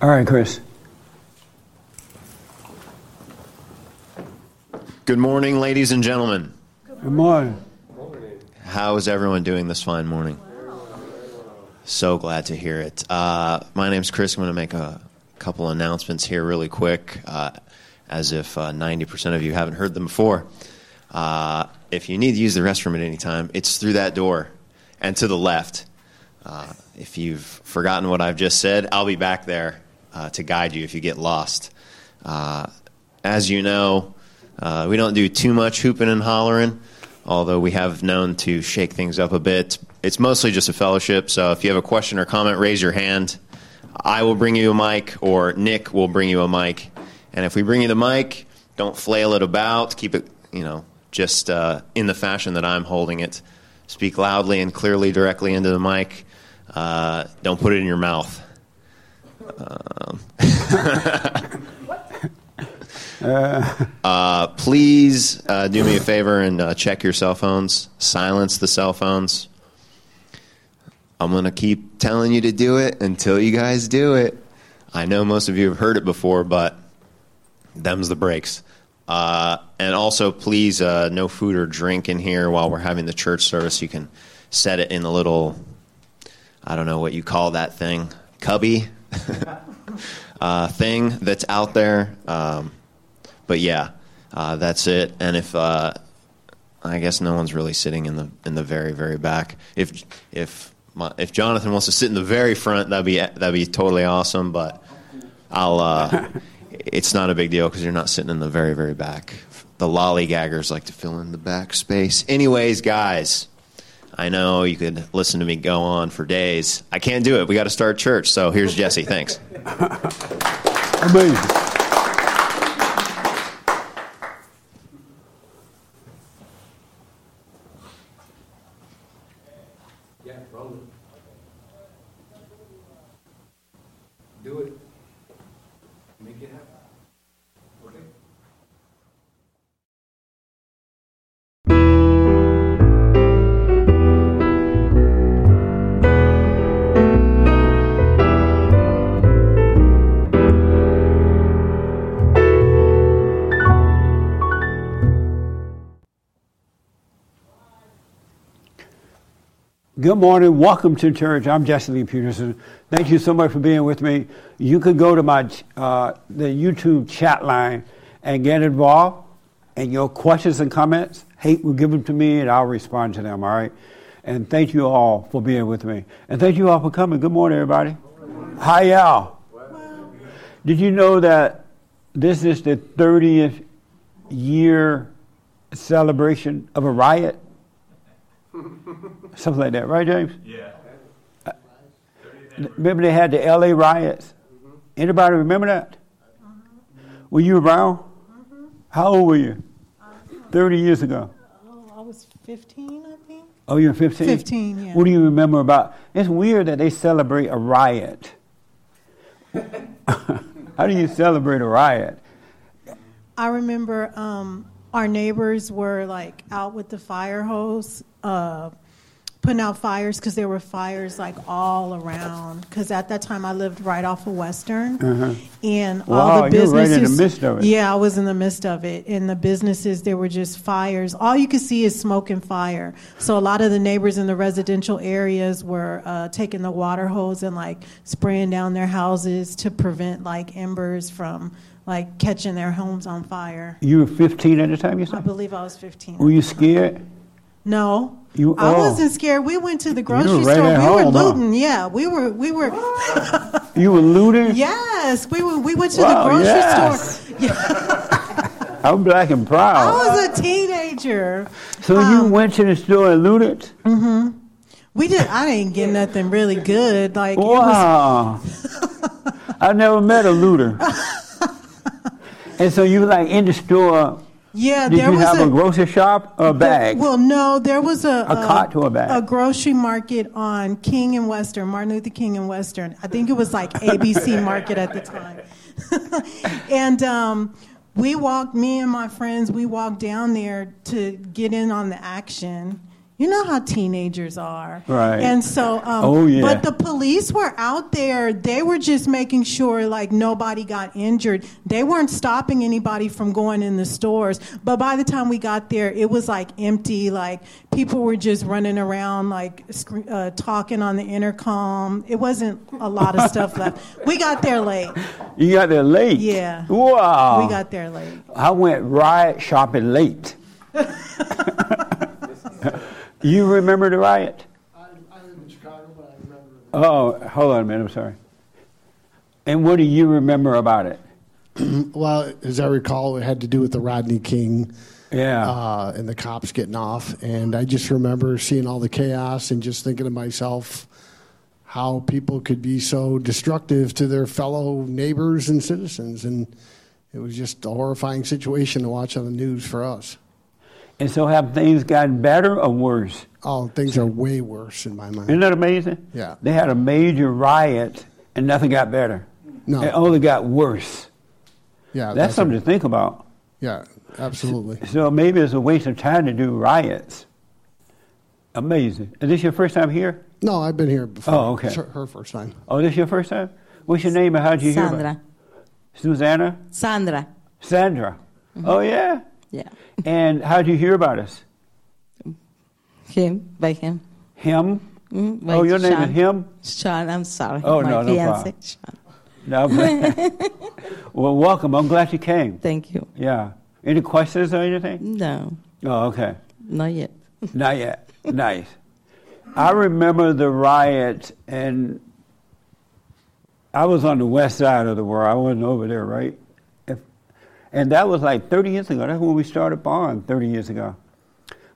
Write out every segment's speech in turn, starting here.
All right, Chris. Good morning, ladies and gentlemen. Good morning. How is everyone doing this fine morning? So glad to hear it. Uh, my name's Chris. I'm going to make a couple announcements here really quick, uh, as if uh, 90% of you haven't heard them before. Uh, if you need to use the restroom at any time, it's through that door and to the left. Uh, if you've forgotten what I've just said, I'll be back there uh, to guide you if you get lost. as you know, we don't do too much hooping and hollering although we have known to shake things up a bit. It's mostly just a fellowship, so if you have a question or comment, raise your hand. I will bring you a mic, or Nick will bring you a mic. And if we bring you the mic, don't flail it about. Keep it, you know, just uh, in the fashion that I'm holding it. Speak loudly and clearly directly into the mic. Uh, don't put it in your mouth. Um, uh, please uh, do me a favor and uh, check your cell phones. Silence the cell phones. I'm going to keep telling you to do it until you guys do it. I know most of you have heard it before, but them's the breaks. Uh, and also, please, uh, no food or drink in here while we're having the church service. You can set it in the little, I don't know what you call that thing, cubby uh, thing that's out there. Um, but yeah, uh, that's it. And if uh, I guess no one's really sitting in the in the very very back. If if my, if Jonathan wants to sit in the very front, that'd be that'd be totally awesome. But I'll. Uh, it's not a big deal because you're not sitting in the very very back. The lollygaggers like to fill in the back space. Anyways, guys. I know you could listen to me go on for days. I can't do it. We got to start church. So here's Jesse. Thanks. Amazing. Good morning. Welcome to church. I'm Jesse Lee Peterson. Thank you so much for being with me. You could go to my uh, the YouTube chat line and get involved. And your questions and comments, Hake will give them to me, and I'll respond to them. All right. And thank you all for being with me. And thank you all for coming. Good morning, everybody. Hi, y'all. Did you know that this is the 30th year celebration of a riot? Something like that, right, James? Yeah. Uh, remember they had the LA riots? Mm-hmm. Anybody remember that? Uh-huh. Were you around? Mm-hmm. How old were you? Uh-huh. 30 years ago. Oh, I was 15, I think. Oh, you were 15? 15, yeah. What do you remember about? It's weird that they celebrate a riot. How do you celebrate a riot? I remember um, our neighbors were like out with the fire hose, uh, putting out fires because there were fires like all around. Because at that time I lived right off of Western, and all the were right businesses. in the midst of it. Yeah, I was in the midst of it. In the businesses, there were just fires. All you could see is smoke and fire. So a lot of the neighbors in the residential areas were uh, taking the water hose and like spraying down their houses to prevent like embers from like catching their homes on fire. You were 15 at the time, you said? I believe I was 15. Were you scared? No. You- I wasn't scared. We went to the grocery right store. We home, were huh? looting. Yeah, we were. We were. You were looting? yes, we were. We went to Wow, the grocery yes. store. Yeah, I'm black and proud. I was a teenager. So you um, went to the store and looted? Mm-hmm. We did. I didn't get nothing really good. Like it was. Wow. I never met a looter. and so you were like in the store. Yeah, Did there you was have a, grocery shop or a bag? Well, no, there was a A cart to a bag. a grocery market on King and Western, Martin Luther King and Western. I think it was like ABC Market at the time. and um, we walked, me and my friends, we walked down there to get in on the action. You know how teenagers are. Right. And so, um, Oh, yeah. but the police were out there. They were just making sure like nobody got injured. They weren't stopping anybody from going in the stores. But by the time we got there, it was like empty. Like people were just running around, like scre- uh, talking on the intercom. It wasn't a lot of stuff left. We got there late. You got there late. Yeah. Wow. We got there late. I went riot shopping late. you remember the riot? I, I live in Chicago, but I remember. Oh, hold on a minute. I'm sorry. And what do you remember about it? Well, as I recall, it had to do with the Rodney King Yeah. uh, and the cops getting off. And I just remember seeing all the chaos and just thinking to myself how people could be so destructive to their fellow neighbors and citizens. And it was just a horrifying situation to watch on the news for us. And so have things gotten better or worse? Oh, things are way worse in my mind. Isn't that amazing? Yeah. They had a major riot and nothing got better. No. It only got worse. Yeah, That's something to think about. Yeah, absolutely. So maybe it's a waste of time to do riots. Amazing. Is this your first time here? No, I've been here before. Oh, okay. It's her, her first time. Oh, this your first time? What's your name and how did you hear about Sandra. Susanna? Sandra. Sandra. Oh, yeah? Yeah. And how did you hear about us? Him, by him. Him? Mm, by Oh, your name is him? Sean, I'm sorry. Oh, My no, no fiancé, problem. Sean. No. well, welcome. I'm glad you came. Thank you. Yeah. Any questions or anything? No, Oh, okay. not yet. Not yet. nice. I remember the riot, and I was on the west side of the world. I wasn't over there, right? And that was like 30 years ago. That's when we started Bond 30 years ago.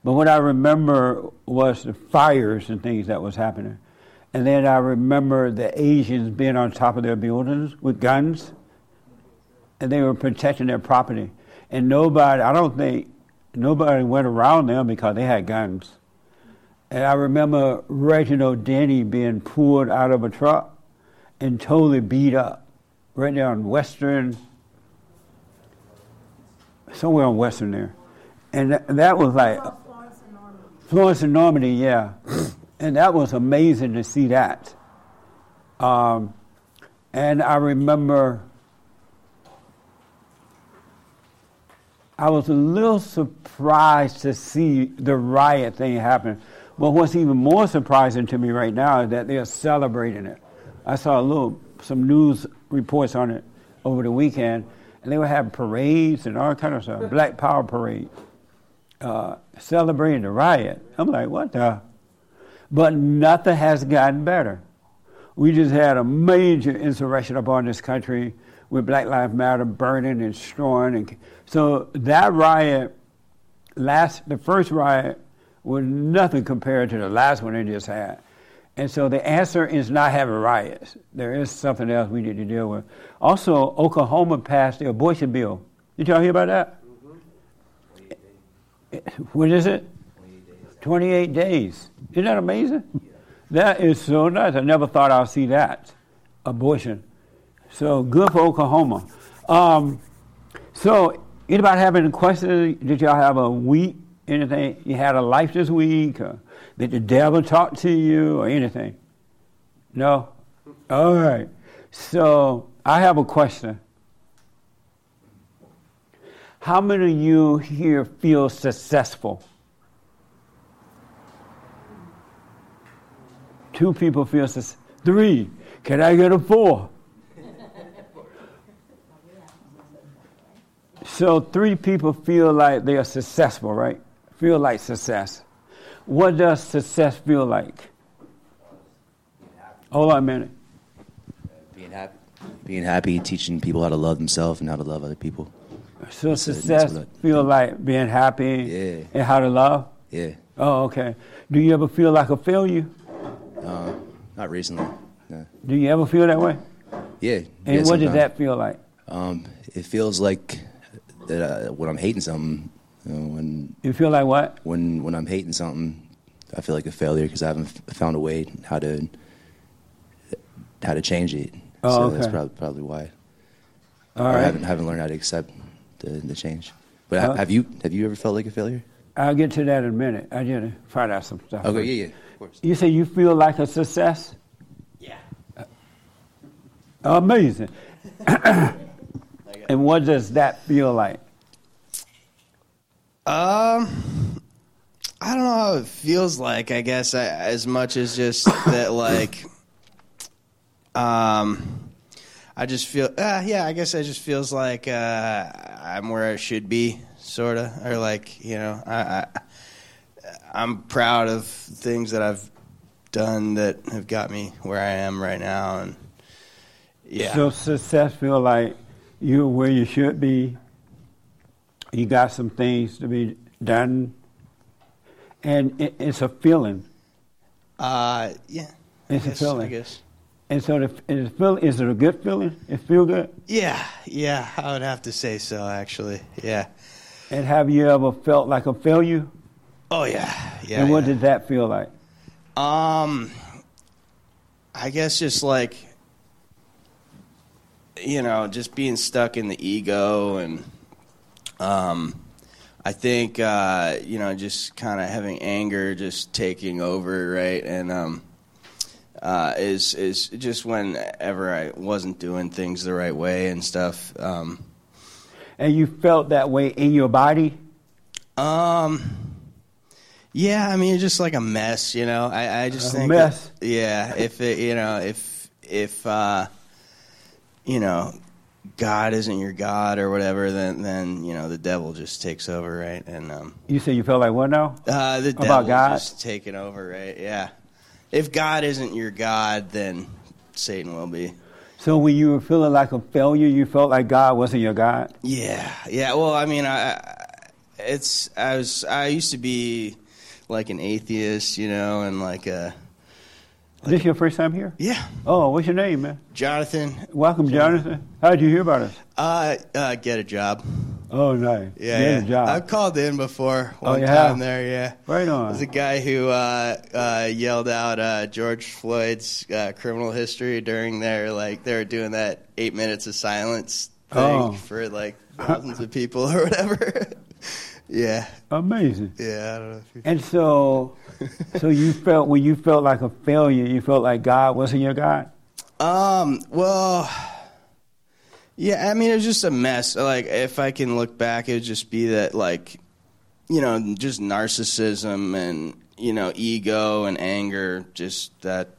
But what I remember was the fires and things that was happening. And then I remember the Asians being on top of their buildings with guns, and they were protecting their property. And nobody, I don't think, nobody went around them because they had guns. And I remember Reginald Denny being pulled out of a truck and totally beat up right there on Western, somewhere on Western there. And that, that was like Florence and Normandie, yeah. and that was amazing to see that. Um, and I remember I was a little surprised to see the riot thing happen. But what's even more surprising to me right now is that they're celebrating it. I saw a little some news reports on it over the weekend, and they were having parades and all kind of stuff, Black Power parade, uh, celebrating the riot. I'm like, what the? But nothing has gotten better. We just had a major insurrection upon this country with Black Lives Matter burning and destroying. And so that riot, last the first riot, was nothing compared to the last one they just had. And so the answer is not having riots. There is something else we need to deal with. Also, Oklahoma passed the abortion bill. Did y'all hear about that? What is it? 28 days. Isn't that amazing? That is so nice. I never thought I'd see that. Abortion. So good for Oklahoma. Um, so, anybody have any questions? Did y'all have a week? Anything? You had a life this week? Or did the devil talk to you or anything? No? All right. So, I have a question. How many of you here feel successful? Two people feel successful. Three. Can I get a four? So three people feel like they are successful, right? Feel like success. What does success feel like? Hold on a minute. Being happy, being happy, teaching people how to love themselves and how to love other people. So That's success that's what I feel like being happy Yeah. and how to love? Yeah, Oh, okay. Do you ever feel like a failure? uh, not recently. No. Do you ever feel that way? Yeah. And yeah, what does that feel like? Um, it feels like that uh, when I'm hating something, you know, when You feel like what? when when I'm hating something, I feel like a failure because I haven't found a way how to how to change it. Oh, so that's probably probably why. All or I haven't haven't learned how to accept the, the change. But ha- Uh, have you have you ever felt like a failure? I'll get to that in a minute. I need to find out some stuff. Okay, yeah, yeah, of course. You say you feel like a success? Yeah. Amazing. and what does that feel like? Um, I don't know how it feels like. I guess I, as much as just that, like, um, I just feel. Uh, yeah, I guess it just feels like uh, I'm where I should be, sort of, or like you know, I, I I'm proud of things that I've done that have got me where I am right now, and yeah. So success feel like you're where you should be. You got some things to be done, and it, it's a feeling. Uh, yeah. It's I a guess, feeling. I guess. And so, the, is, it feel, is it a good feeling? It feel good. Yeah, yeah, I would have to say so. Actually, yeah. And have you ever felt like a failure? Oh yeah, yeah. and what yeah. did that feel like? Um, I guess just like you know, just being stuck in the ego, and um, I think uh, you know, just kind of having anger just taking over, right? And um, uh, is is just whenever I wasn't doing things the right way and stuff. Um, And you felt that way in your body? Um. Yeah, I mean, it's just like a mess, you know. I, I just A think, mess. that- yeah, if it, you know, if if uh, you know, God isn't your God or whatever, then then you know the devil just takes over, right? And um, You say you felt like what now? uh, the About devil God? just taking over, right? Yeah. If God isn't your God, then Satan will be. So when you were feeling like a failure, you felt like God wasn't your God? Yeah, yeah. Well, I mean, I, I- it's I was I used to be like an atheist, you know, and like a Is this your first time here? yeah, Oh, what's your name, man? Jonathan. Welcome, Jonathan. How did you hear about us? Uh, uh, get a job. Oh, nice. Yeah, Get yeah. a job. I've called in before Oh, one time have? there. Yeah, Right on. There's a guy who uh, uh, yelled out uh, George Floyd's uh, criminal history during their like they were doing that eight minutes of silence thing Oh. for like thousands of people or whatever. yeah, Amazing. yeah. I don't know. And so, so you felt when you felt like a failure, you felt like God wasn't your God. Um. Well. Yeah. I mean, it was just a mess. Like, if I can look back, it would just be that, like, you know, just narcissism and you know, ego and anger, just that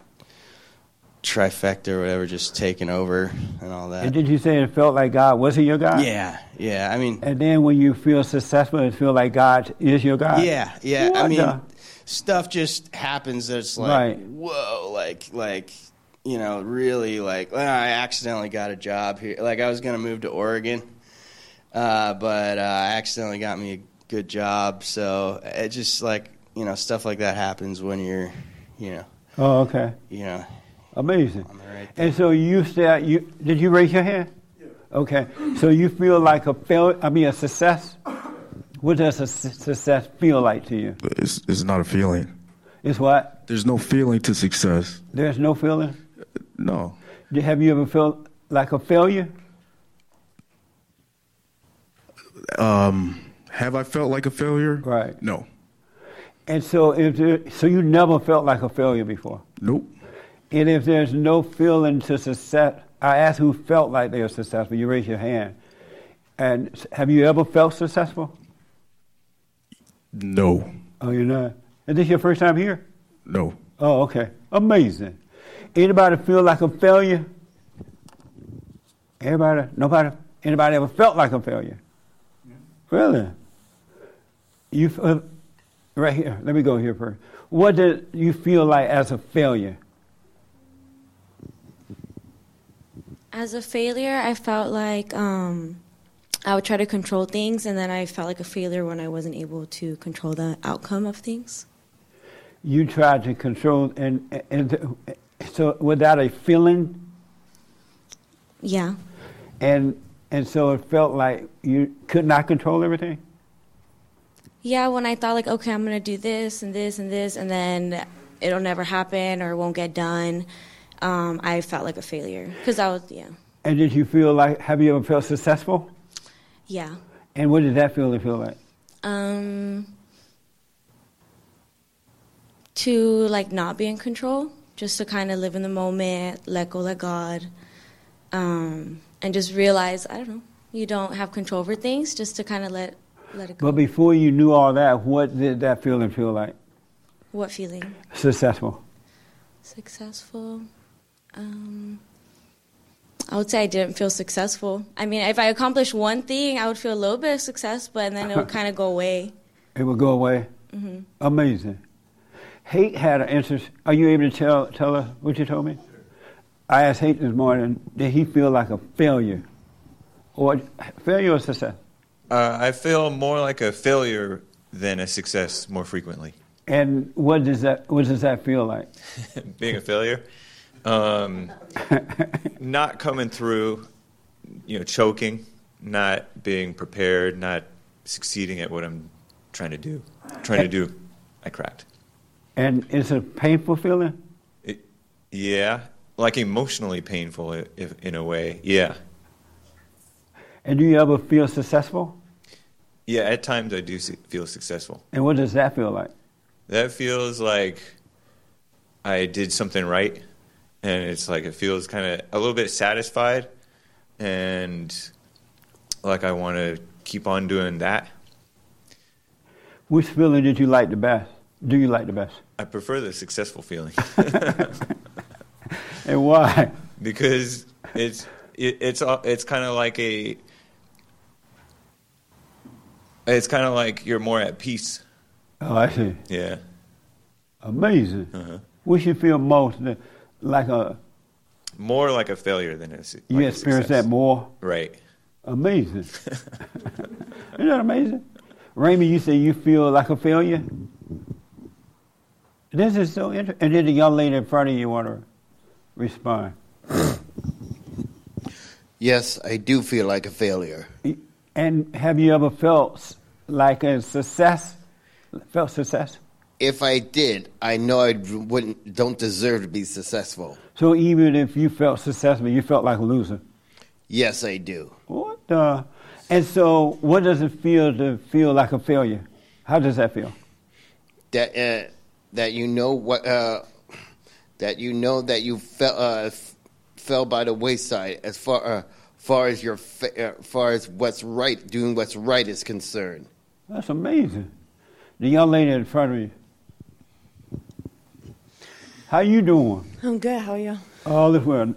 trifecta or whatever, just taking over and all that. And did you say it felt like God wasn't your God? Yeah. Yeah. I mean. And then when you feel successful, it feel like God is your God. Yeah, yeah. I mean, the- stuff just happens that's like, Right. whoa, like, like, you know, really, like, well, I accidentally got a job here. Like, I was gonna move to Oregon, uh, but uh, I accidentally got me a good job. So it just like, you know, stuff like that happens when you're, you know, Oh, okay. you know, Amazing. right. And so you said you did you raise your hand? Yeah. Okay. So you feel like a fail? I mean, a success. What does success feel like to you? It's, it's not a feeling. It's what? There's no feeling to success. There's no feeling. No. Have you ever felt like a failure? Um, have I felt like a failure? Right. No. And so, if there, so you never felt like a failure before. Nope. And if there's no feeling to success, I asked who felt like they were successful. You raise your hand. And have you ever felt successful? No. Oh, you're not. Is this your first time here? No. Oh, okay. Amazing. Anybody feel like a failure? Everybody? Nobody? Anybody ever felt like a failure? Really? You f- uh, right here. Let me go here first. What did you feel like as a failure? As a failure, I felt like um, I would try to control things, and then I felt like a failure when I wasn't able to control the outcome of things. You tried to control, and, and so without a feeling, Yeah. and and so it felt like you could not control everything. Yeah, when I thought, like, okay, I'm going to do this and this and this, and then it'll never happen or it won't get done, um, I felt like a failure. Because I was, yeah. And did you feel like? Have you ever felt successful? Yeah. And what did that feeling feel like? Um, to like not be in control, just to kind of live in the moment, let go, let God, um, and just realize I don't know, you don't have control over things, just to kind of let let it go. But before you knew all that, what did that feeling feel like? what feeling? Successful. Successful. Um, I would say I didn't feel successful. I mean, if I accomplished one thing, I would feel a little bit of success, but then it would kind of go away. It would go away. Amazing. Hake had an interest. Are you able to tell tell us what you told me? I asked Hake this morning. Did he feel like a failure, or failure or success? Uh, I feel more like a failure than a success more frequently. And what does that what does that feel like? Being a failure, um, not coming through, you know, choking, not being prepared, not succeeding at what I'm trying to do. Trying to do, I cracked. And it's a painful feeling. It, yeah, like emotionally painful if, in a way. Yeah, And do you ever feel successful? yeah. At times I do feel successful. And what does that feel like? That feels like I did something right, and it's like it feels kind of a little bit satisfied, and like I want to keep on doing that. Which feeling did you like the best? Do you like the best? I prefer the successful feeling And why? because it's it, it's all- it's kind of like a it's kind of like you're more at peace. Oh, I see. Yeah. Amazing. Uh-huh. Which you feel most the- like a More like a failure than a, su- you experience that more. Right. Amazing. Isn't that amazing? Raymond, you say you feel like a failure? This is so interesting. And then the young lady in front of you want to respond. Yes, I do feel like a failure. And have you ever felt like a success? Felt success? If I did, I know I wouldn't don't deserve to be successful. So even if you felt successful, you felt like a loser. Yes, I do. What the? And so, what does it feel to feel like a failure? How does that feel? That uh, that you know what uh, that you know that you fell uh, f- fell by the wayside as far uh, far as your fa- uh, far as what's right, doing what's right is concerned. That's amazing. The young lady in front of you. How you doing? I'm good. How are you? All this world,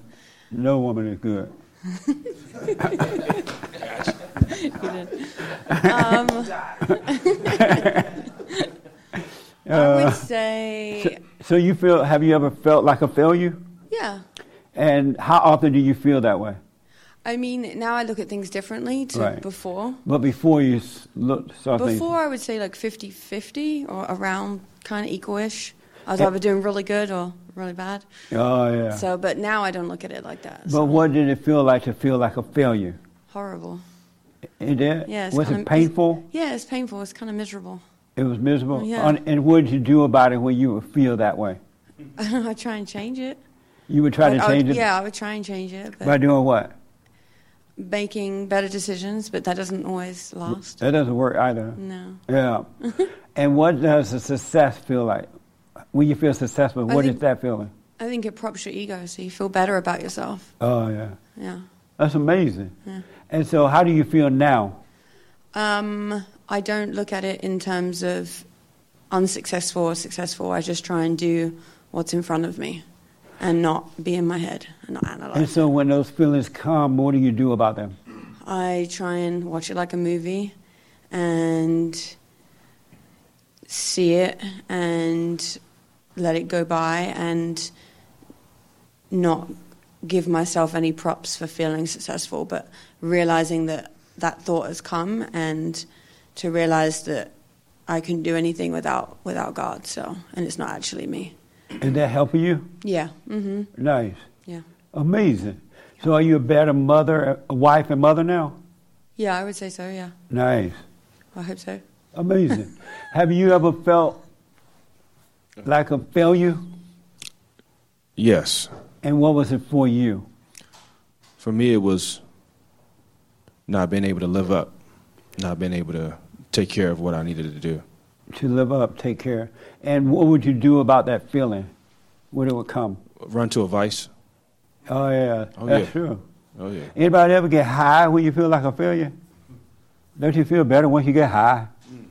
no woman is good. Um, I Uh, would say, So, so you feel? Have you ever felt like a failure? yeah. And how often do you feel that way? I mean, now I look at things differently to Right. before. But before you s- look, saw things. Before, I would say like 50 50 or around kind of equal ish. I was either doing really good or really bad. Oh yeah. So, but now I don't look at it like that. but what did it feel like to feel like a failure? Horrible. It did. Yeah, Was it painful? Yeah, it's painful. It's kind of miserable. It was miserable. Yeah. And what did you do about it when you would feel that way? I try and change it. You would try But to I would- change it Yeah, I would try and change it. But by doing what? making better decisions, but that doesn't always last. That doesn't work either. No. Yeah. and what does a success feel like? When you feel successful, I what is think- that feeling? I think it props your ego, so you feel better about yourself. Oh yeah. Yeah. That's amazing. Yeah. And so, how do you feel now? Um, I don't look at it in terms of unsuccessful or successful. I just try and do what's in front of me and not be in my head and not analyze. And so, when those feelings come, what do you do about them? I try and watch it like a movie and see it and let it go by and not give myself any props for feeling successful, but realizing that that thought has come and to realize that I can do anything without without God. So, and it's not actually me. Is that helping you? Yeah. Mm-hmm. Nice. Yeah. Amazing. So, are you a better mother, a wife, and mother now? Yeah, I would say so. Yeah, Nice. I hope so. Amazing. Have you ever felt like a failure? Yes. And what was it for you? For me, it was not being able to live up, not being able to take care of what I needed to do. to live up, take care. And what would you do about that feeling when it would come? Run to a vice. Oh yeah, Oh, that's yeah. true. Oh yeah. Anybody ever get high when you feel like a failure? Don't you feel better once you get high? Mm-hmm.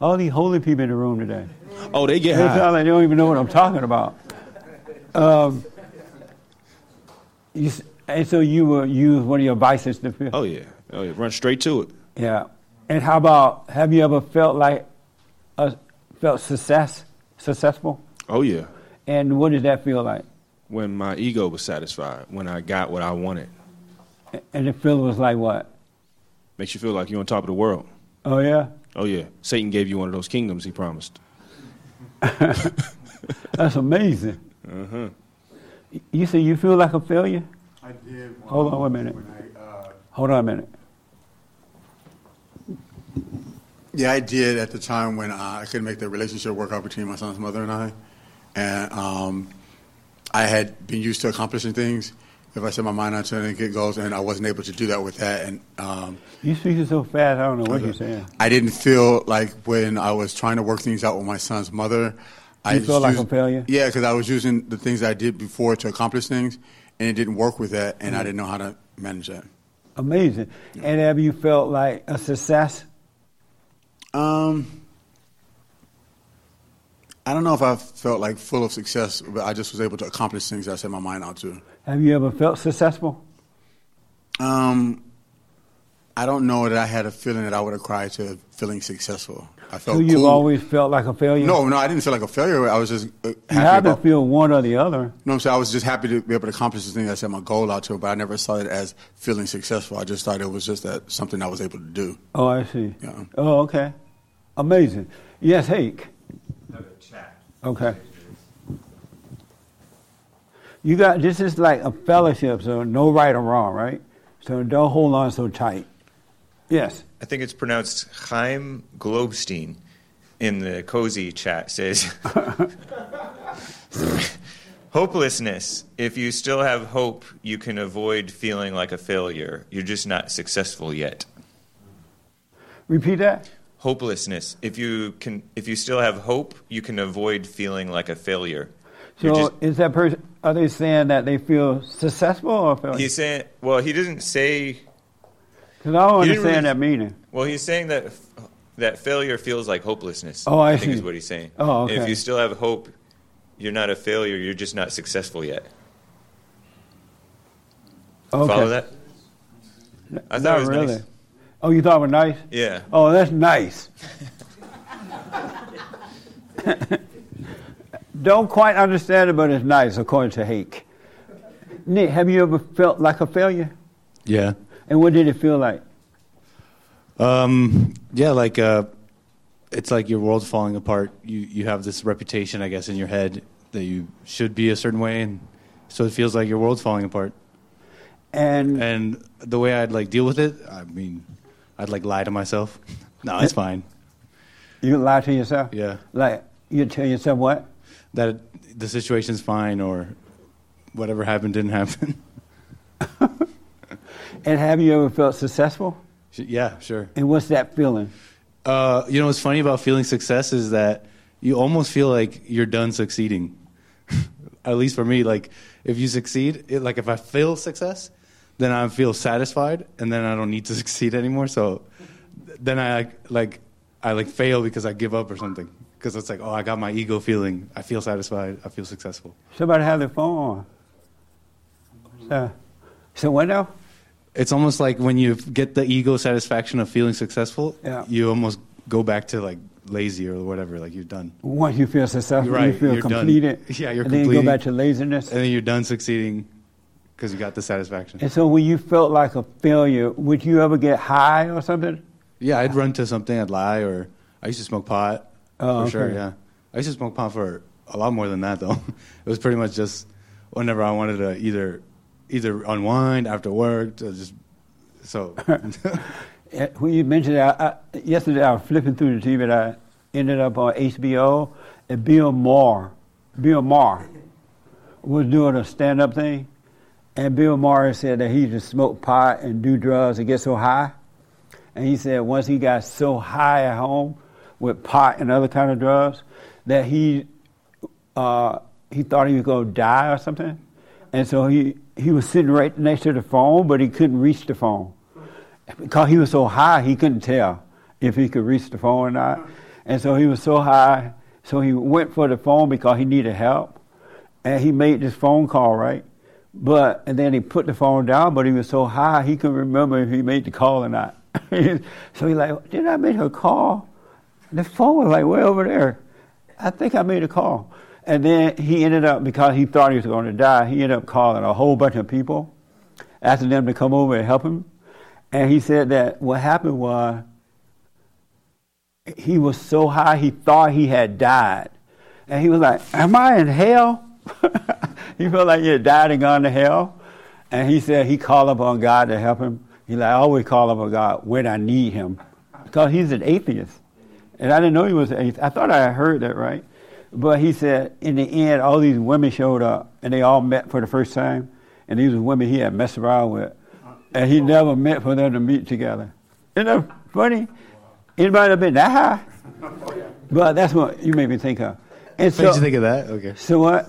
All these holy people in the room today. Oh, they get They high. like they don't even know what I'm talking about. Um, you, and so you will use one of your vices to feel. Oh yeah. Oh yeah. Run straight to it. Yeah. And how about have you ever felt like a, felt success successful? Oh yeah. And what did that feel like? When my ego was satisfied, when I got what I wanted, And the feeling was like what? makes you feel like you're on top of the world. Oh yeah. Oh yeah. Satan gave you one of those kingdoms he promised. That's amazing. Uh-huh. You say you feel like a failure? I did. Hold on one minute. When I, uh, Hold on a minute. yeah, I did at the time when uh, I couldn't make the relationship work out between my son's mother and I, and um, I had been used to accomplishing things. If I set my mind onto it and get goals, and I wasn't able to do that with that, and um, You speaking so fast, I don't know what you're saying. I didn't feel like when I was trying to work things out with my son's mother. I You felt like used- a failure? Yeah, because I was using the things I did before to accomplish things, and it didn't work with that, and I didn't know how to manage that. Amazing. And have you felt like a success? Um, I don't know if I felt like full of success, but I just was able to accomplish things I set my mind out to. Have you ever felt successful? Um, I don't know that I had a feeling that I would have cried to feeling successful. I felt So you've cool. always felt like a failure? No, no, I didn't feel like a failure. I was just uh, You happy have to feel one or the other. No, I'm saying I was just happy to be able to accomplish the thing I set my goal out to, but I never saw it as feeling successful. I just thought it was just that something I was able to do. Oh, I see. Yeah. Oh, okay. Amazing. Yes, Hake. Okay. You got this is like a fellowship, so no right or wrong, right? So don't hold on so tight. Yes. I think it's pronounced Chaim Globstein in the cozy chat says hopelessness. If you still have hope, you can avoid feeling like a failure. You're just not successful yet. Repeat that. Hopelessness. If you can if you still have hope, you can avoid feeling like a failure. So just- is that person? Are they saying that they feel successful or failure? he's saying well, he doesn't say Because I don't understand really- that meaning. Well, he's saying that that failure feels like hopelessness. Oh, I think see. is what he's saying. Oh, okay. If you still have hope, you're not a failure. You're just not successful yet. Okay. Follow that? I thought Not it was really. nice. Oh, you thought it was nice? Yeah. Oh, that's nice. Don't quite understand it, but it's nice, according to Hake. Nick, have you ever felt like a failure? Yeah. And what did it feel like? Um, yeah, like uh, it's like your world's falling apart. You you have this reputation, I guess, in your head that you should be a certain way, and so it feels like your world's falling apart. And and the way I'd like deal with it, I mean, I'd like lie to myself. no, it's fine. You can lie to yourself? Yeah. Like, you tell yourself what? That the situation's fine, or whatever happened didn't happen. And have you ever felt successful? yeah, sure. And what's that feeling? Uh, you know what's funny about feeling success is that you almost feel like you're done succeeding. At least for me, like if you succeed, it, like if I feel success, then I feel satisfied, and then I don't need to succeed anymore. So then I like I like fail because I give up or something. Because it's like, oh, I got my ego feeling. I feel satisfied. I feel successful. Somebody have their phone on. So, so what now? It's almost like when you get the ego satisfaction of feeling successful, Yeah. you almost go back to like lazy or whatever, like you're done. Once you feel successful, right, you feel you're done. Yeah, you're and then you go back to laziness. And then you're done succeeding because you got the satisfaction. And so when you felt like a failure, would you ever get high or something? Yeah, I'd run to something, I'd lie, or I used to smoke pot. Oh, for sure, yeah. I used to smoke pot for a lot more than that, though. it was pretty much just whenever I wanted to either either unwind after work, or just so. When you mentioned that, I- yesterday I was flipping through the TV and I ended up on HBO and Bill Maher, Bill Maher was doing a stand-up thing and Bill Maher said that he used to smoke pot and do drugs and get so high. And he said once he got so high at home, with pot and other kind of drugs that he uh, he thought he was going to die or something, and so he he was sitting right next to the phone, but he couldn't reach the phone because he was so high he couldn't tell if he could reach the phone or not, and so he was so high, so he went for the phone because he needed help, and he made this phone call right. But and then he put the phone down, but he was so high he couldn't remember if he made the call or not. so he like, did I make a call? The phone was like way over there. I think I made a call. And then he ended up because he thought he was going to die. He ended up calling a whole bunch of people, asking them to come over and help him. And he said that what happened was he was so high he thought he had died, and he was like, "Am I in hell?" he felt like he had died and gone to hell. And he said he called upon God to help him. He like, I always call upon God when I need him. Because he's an atheist. And I didn't know he was an atheist. I thought I heard that right. But he said in the end, all these women showed up and they all met for the first time. And these were women he had messed around with. And he never meant for them to meet together. Isn't that funny? Anybody have been that high? Oh, but that's what you made me think of. And Made you think of that? Okay. So what?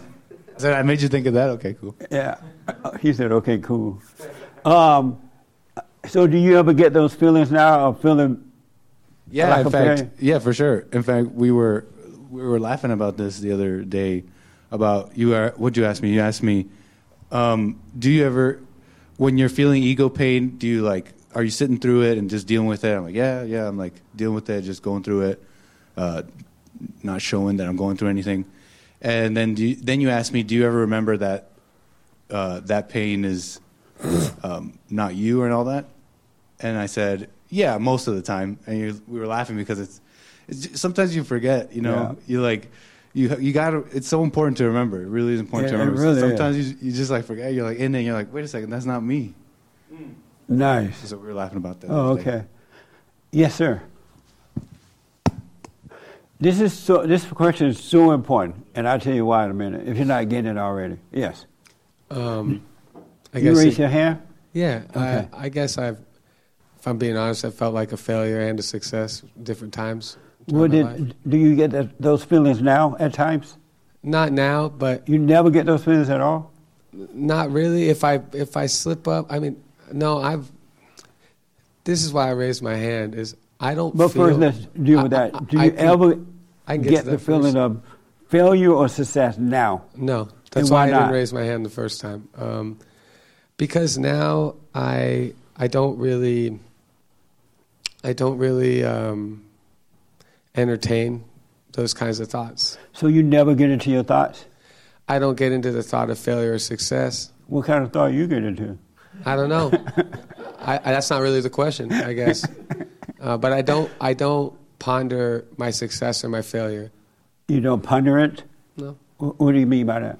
I I made you think of that. Okay, cool. Yeah. He said, okay, cool. Um, so do you ever get those feelings now of feeling Yeah, like in fact, failure? yeah, for sure. In fact, we were we were laughing about this the other day about you are what you asked me. You asked me, um, do you ever when you're feeling ego pain, do you like are you sitting through it and just dealing with it? I'm like, yeah, yeah. I'm like dealing with it, just going through it, uh, not showing that I'm going through anything. And then do you, then you asked me, do you ever remember that uh, that pain is um, not you and all that? And I said, yeah, most of the time. And you, we were laughing because it's, it's just, sometimes you forget, you know, you like, you you got to. It's so important to remember. It really is important Yeah, to remember. really sometimes you you just like forget. You're like in there. You're like, wait a second, that's not me. Nice. So we were laughing about that. Oh, okay. Yes, sir. This is so. This question is so important, and I'll tell you why in a minute. If you're not getting it already, yes. Um, I you guess raise it- your hand. Yeah, Okay. I, I guess I've, if I'm being honest, I felt like a failure and a success different times. Well, throughout my life. did, do you get that, those feelings now at times? Not now, but you never get those feelings at all. Not really. If I if I slip up, I mean, no, I've. This is why I raised my hand. Is I don't. But feel, first, let's deal with that. Do I you ever I can get, get the feeling first. of failure or success now? No, that's why, I didn't raise my hand the first time. Um, because now I I don't really I don't really um, entertain those kinds of thoughts. So you never get into your thoughts. I don't get into the thought of failure or success. What kind of thought you get into? I don't know. I, I, that's not really the question, I guess. Uh, but I don't I don't ponder my success or my failure. You don't ponder it. No. What do you mean by that?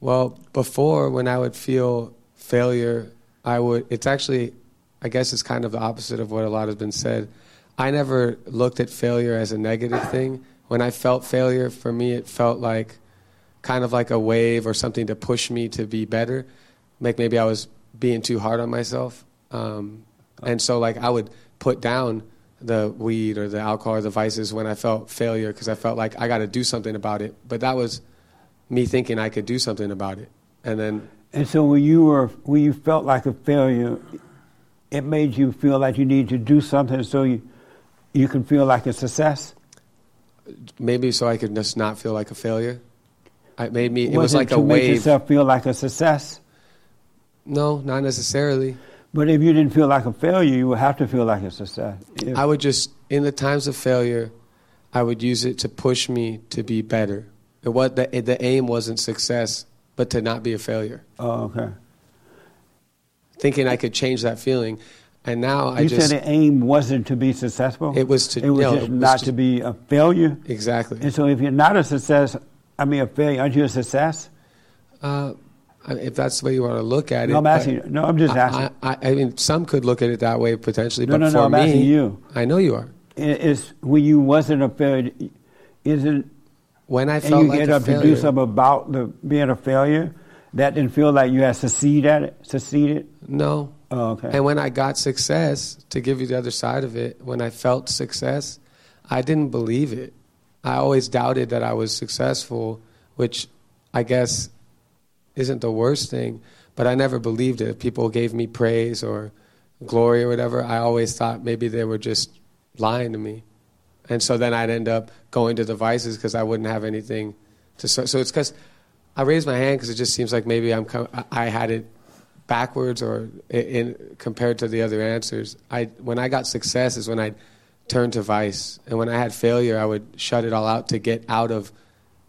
Well, before when I would feel failure, I would. It's actually, I guess, it's kind of the opposite of what a lot has been said. I never looked at failure as a negative thing. When I felt failure, for me, it felt like kind of like a wave or something to push me to be better. Like maybe I was being too hard on myself, um, and so like I would put down the weed or the alcohol or the vices when I felt failure because I felt like I got to do something about it. But that was me thinking I could do something about it. And then, And so when you were when you felt like a failure, it made you feel like you need to do something so you you can feel like a success. maybe so I could just not feel like a failure. It made me, it Was was like to a make yourself feel like a success. No, not necessarily. But if you didn't feel like a failure, you would have to feel like a success. If- I would just, in the times of failure, I would use it to push me to be better. It was, the, the aim wasn't success, but to not be a failure. oh, okay. Thinking I could change that feeling. And now I you said the aim wasn't to be successful. It was to- It was no, just it was not to- to be a failure. Exactly. And so, if you're not a success, I mean a failure, aren't you a success? Uh, if that's the way you want to look at it. No, I'm asking you- no, I'm just asking. I, I, I mean, some could look at it that way potentially, No, but no, for no. I'm me, asking you. I know you are. It's when you wasn't a failure. Isn't when I felt and you like get up to do something about the being a failure? That didn't feel like you had succeeded at it. Succeeded. No. Oh, okay. And when I got success, to give you the other side of it, when I felt success, I didn't believe it. I always doubted that I was successful, which I guess isn't the worst thing, but I never believed it. If people gave me praise or glory or whatever, I always thought maybe they were just lying to me. And so then I'd end up going to the vices because I wouldn't have anything to. So, so it's because I raised my hand because it just seems like maybe I'm I had it backwards or in compared to the other answers. I when I got success is when I turned to vice, and when I had failure, I would shut it all out to get out of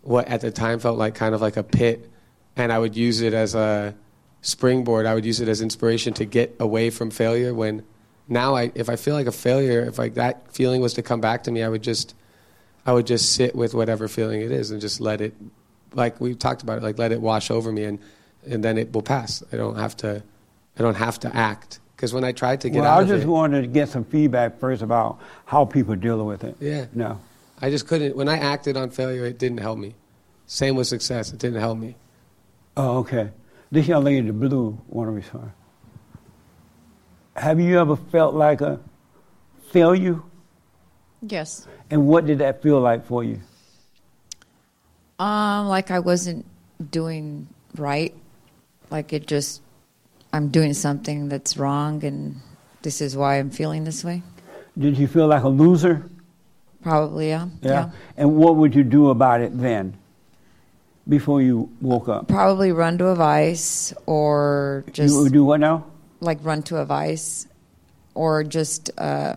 what at the time felt like kind of like a pit, and I would use it as a springboard. I would use it as inspiration to get away from failure. When now, I if I feel like a failure, if like that feeling was to come back to me, I would just I would just sit with whatever feeling it is and just let it, like we talked about it, like let it wash over me, and and then it will pass. I don't have to I don't have to act because when I tried to get well, out of it, I just wanted to get some feedback first about how people dealing with it. Yeah. No. I just couldn't. When I acted on failure, it didn't help me. Same with success, it didn't help me. Oh, okay. This young lady in the blue want to respond. Have you ever felt like a failure? Yes. And what did that feel like for you? Um, like I wasn't doing right. Like it just, I'm doing something that's wrong, and this is why I'm feeling this way. Did you feel like a loser? Probably, yeah. Yeah. And what would you do about it then, before you woke up? Probably run to a vice or just. you do what now? Like run to a vice or just. Uh,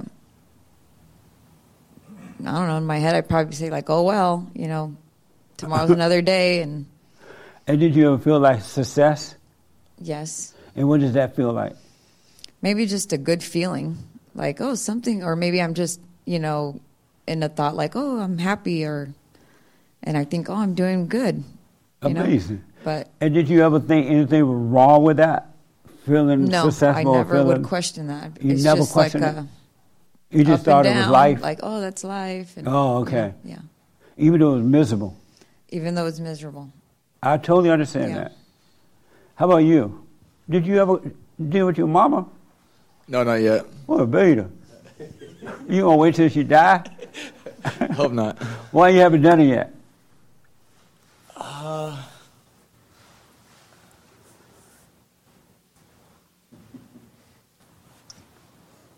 I don't know. In my head, I'd probably say like, "Oh well, you know, tomorrow's another day," and And did you ever feel like success? yes, And what does that feel like? maybe just a good feeling, like oh something, or maybe I'm just you know in a thought like, "Oh, I'm happy," or and I think, "Oh, I'm doing good." You know? Amazing. But And did you ever think anything was wrong with that? Feeling no, successful? No, I never feeling, would question that. You it's never just questioned like it? You just thought and it was life? Like, oh, that's life. And, Oh, okay. Yeah, Even though it was miserable. even though it's miserable. I totally understand Yeah. that. How about you? Did you ever deal with your mama? No, not yet. What a beta. You gonna wait till she die? Hope not. Why you haven't done it yet? Uh,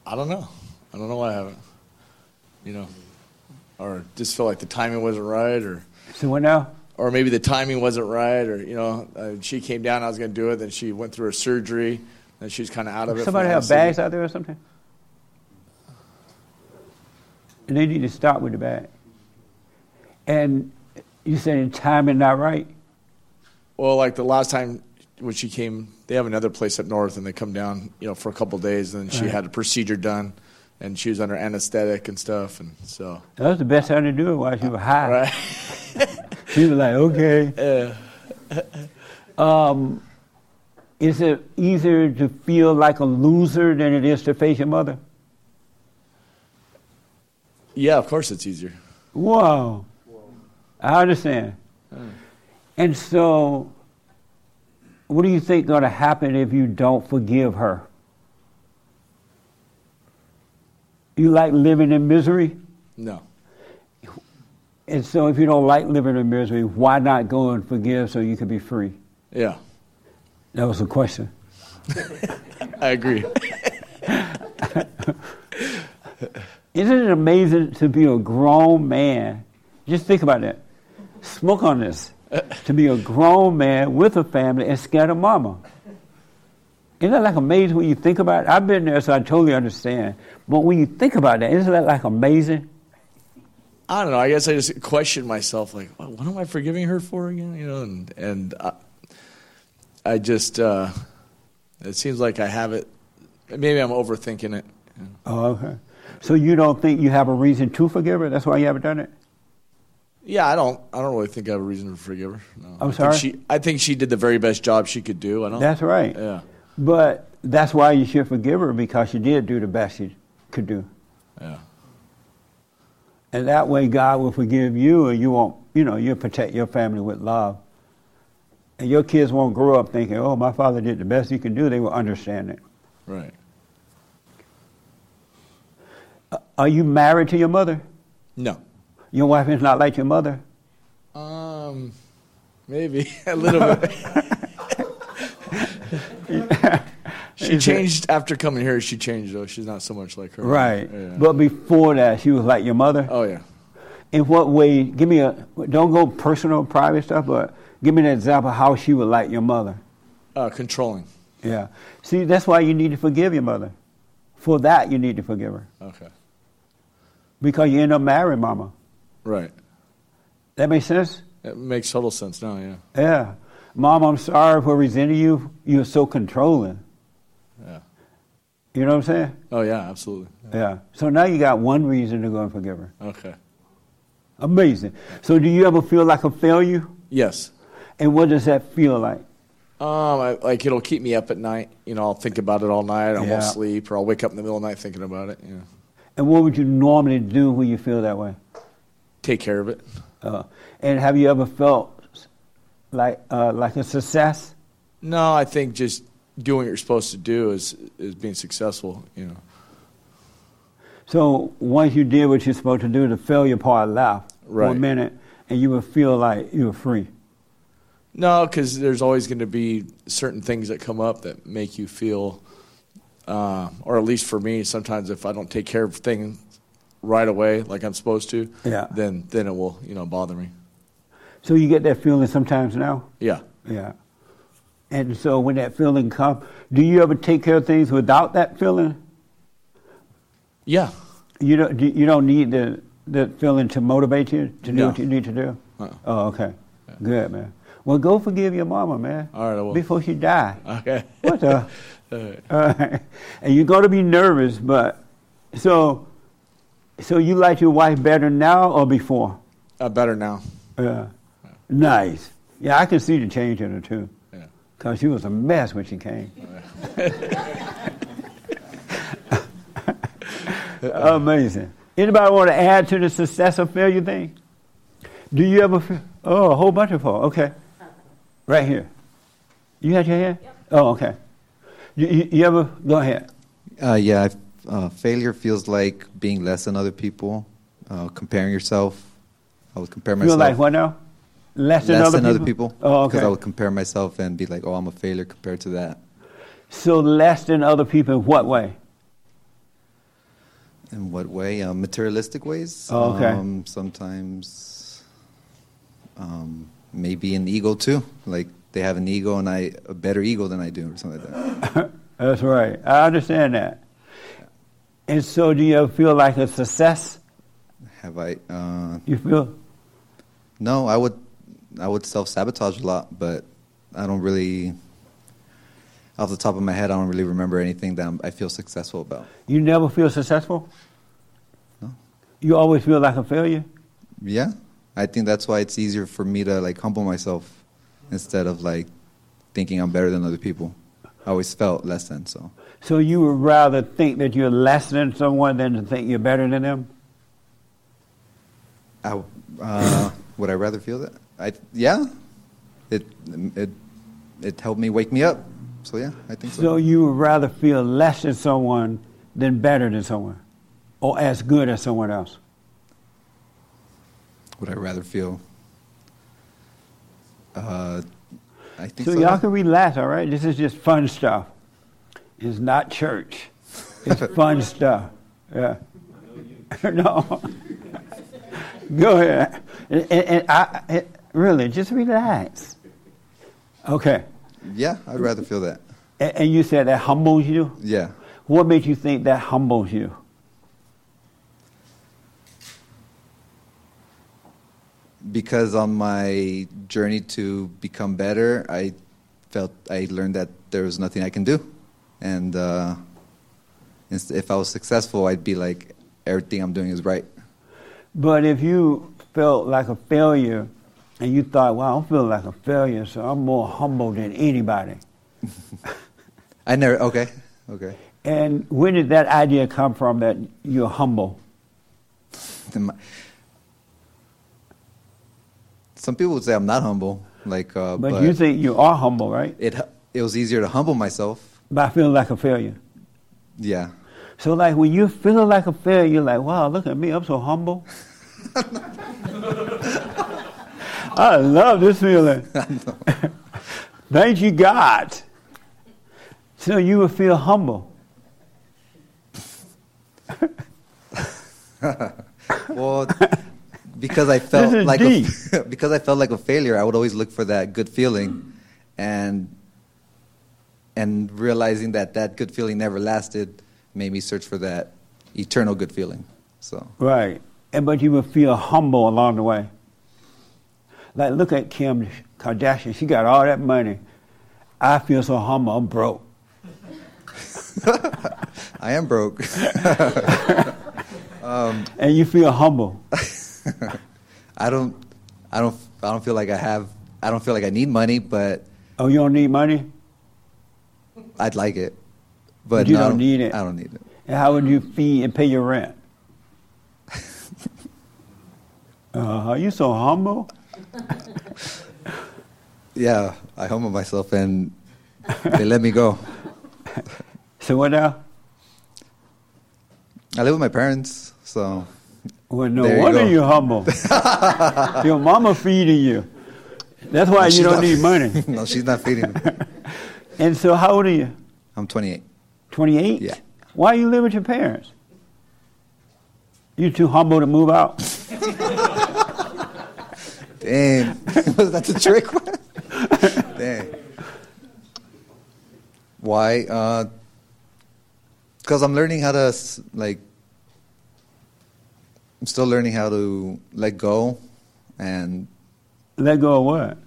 I don't know. I don't know why I haven't. You know, or just feel like the timing wasn't right, or So what now? or maybe the timing wasn't right, or you know, uh, she came down, I was going to do it, then she went through her surgery, and she's kind of out of it. Somebody have bags out there or something? And they need to stop with the bag. And you saying timing not right? Well, like the last time when she came, they have another place up north, and they come down, you know, for a couple days. And she Right. had a procedure done, and she was under anesthetic and stuff, and so. That was the best time to do it while she was high. Right. she was like, okay. um, is it easier to feel like a loser than it is to face your mother? Yeah, of course it's easier. Whoa. I understand. Hmm. And so, what do you think going to happen if you don't forgive her? You like living in misery? No. And so, if you don't like living in misery, why not go and forgive so you can be free? Yeah, That was the question. I agree. Isn't it amazing to be a grown man? Just think about that. Smoke on this. to be a grown man with a family and scared of mama. Isn't that like amazing when you think about it? I've been there, so I totally understand. But when you think about that, isn't that like amazing? I don't know. I guess I just question myself, like, what, what am I forgiving her for again? You know, and and I, I just, uh, it seems like I have it. Maybe I'm overthinking it. Oh, okay. So you don't think you have a reason to forgive her? That's why you haven't done it? Yeah, I don't. I don't really think I have a reason to forgive her. No. I'm I sorry? Think she, I think she did the very best job she could do. I don't. That's right. Yeah. But that's why you should forgive her because she did do the best she could do. Yeah. And that way God will forgive you and you won't, you know, you'll protect your family with love. And your kids won't grow up thinking, oh, my father did the best he could do. They will understand it. Right. Are you married to your mother? No. Your wife is not like your mother. Um, maybe a little bit. she Is it- changed after coming here. She changed though. She's not so much like her. Right. Yeah. But before that, she was like your mother. Oh yeah. In what way? Give me a. Don't go personal, private stuff, but give me an example of how she was like your mother. Uh, controlling. Yeah. See, that's why you need to forgive your mother. For that, you need to forgive her Okay. because you end up marrying mama. Right. That makes sense. It makes total sense now. Yeah. Yeah. Mom, I'm sorry for resenting you. You're so controlling. Yeah. You know what I'm saying? Oh yeah. Absolutely. Yeah. So now you got one reason to go and forgive her. Okay. Amazing. So do you ever feel like a failure? Yes. And what does that feel like? Um, I, like it'll keep me up at night. You know, I'll think about it all night. I Yeah. won't sleep, or I'll wake up in the middle of the night thinking about it. Yeah. And what would you normally do when you feel that way? Take care of it. Uh, and have you ever felt like uh, like a success? No, I think just doing what you're supposed to do is is being successful. You know. So once you did what you're supposed to do, the failure part left for a minute, and you would feel like you were free. No, because there's always going to be certain things that come up that make you feel, uh, or at least for me, sometimes if I don't take care of things right away like I'm supposed to, Yeah. then then it will you know bother me. So you get that feeling sometimes now. Yeah. Yeah. And so when that feeling comes, do you ever take care of things without that feeling? Yeah. You don't. You don't need the the feeling to motivate you to do No. what you need to do. Uh-uh. Oh, okay. Good man. Well, go forgive your mama, man. All right, I will. Before she die. Okay. What the? All right. All right. And you're going to be nervous, but so so you like your wife better now or before? Uh, better now. Yeah. Nice. Yeah, I can see the change in her too. Yeah. Cause she was a mess when she came. Amazing. Anybody want to add to the success or failure thing? Do you ever feel? Oh, a whole bunch of folks. Okay. Right here. You had your hand? Yep. Oh, okay. You, you, you ever? Go ahead. Uh, yeah, I've- uh, failure feels like being less than other people, uh, comparing yourself. I would compare myself. like what now? Less than less other than people? other people. Oh, Because. I would compare myself and be like, oh, I'm a failure compared to that. So less than other people in what way? In what way? Um, materialistic ways. Oh, okay. Um, sometimes, um, maybe an ego too. Like they have an ego and I a better ego than I do, or something like that. That's right. I understand that. And so, do you feel like a success? Have I? Uh, You feel? No, I would. I would self sabotage a lot, but I don't really. Off the top of my head, I don't really remember anything that I'm, I feel successful about. You never feel successful? No. You always feel like a failure? Yeah, I think that's why it's easier for me to like humble myself instead of like thinking I'm better than other people. I always felt less than so. So, you would rather think that you're less than someone than to think you're better than them? I, uh, would I rather feel that? I yeah, it it it helped me wake me up. So yeah, I think so. So, you would rather feel less than someone than better than someone? Or as good as someone else? Would I rather feel? Uh, I think So, so. y'all can relax, all right? This is just fun stuff. It's not church. It's fun stuff. Yeah. no. Go ahead. And, and, I, it, really, just relax. Okay. Yeah, I'd rather feel that. And, and you said that humbles you? Yeah. What makes you think that humbles you? because on my journey to become better, I felt I learned that there was nothing I can do, and uh, if I was successful, I'd be like everything I'm doing is right. But if you felt like a failure and you thought, well, I'm feeling like a failure, so I'm more humble than anybody. I never. Okay. Okay. And when did that idea come from that you're humble? Some people would say I'm not humble, like. Uh, But, but you think you are humble, right? it it was easier to humble myself. By feeling like a failure. Yeah. So, like, when you're feeling like a failure, you're like, wow, look at me, I'm so humble. I love this feeling. Thank you, God. So you will feel humble. well, because I felt like a, because I felt like a failure, I would always look for that good feeling, and and realizing that that good feeling never lasted made me search for that eternal good feeling. So Right. And but you will feel humble along the way. Like look at Kim Kardashian. She got all that money. I feel so humble. I'm broke. I am broke. um, And you feel humble. I don't, I don't, I don't feel like I have. I don't feel like I need money, but Oh, you don't need money? I'd like it. But But you no, I don't need it. I don't need it. And how would you feed and pay your rent? Uh, you so humble. Yeah, I humble myself, and they let me go. So what now? I live with my parents, so. Well, no there you wonder you are humble. your mama feeding you. That's why No, you don't not- need money. no, she's not feeding me. And so, how old are you? I'm 28. 28? Yeah. Why are you live with your parents? You too humble to move out? Damn, was that the trick? Damn. Why? Uh, because I'm learning how to like. I'm still learning how to let go, and Let go of what?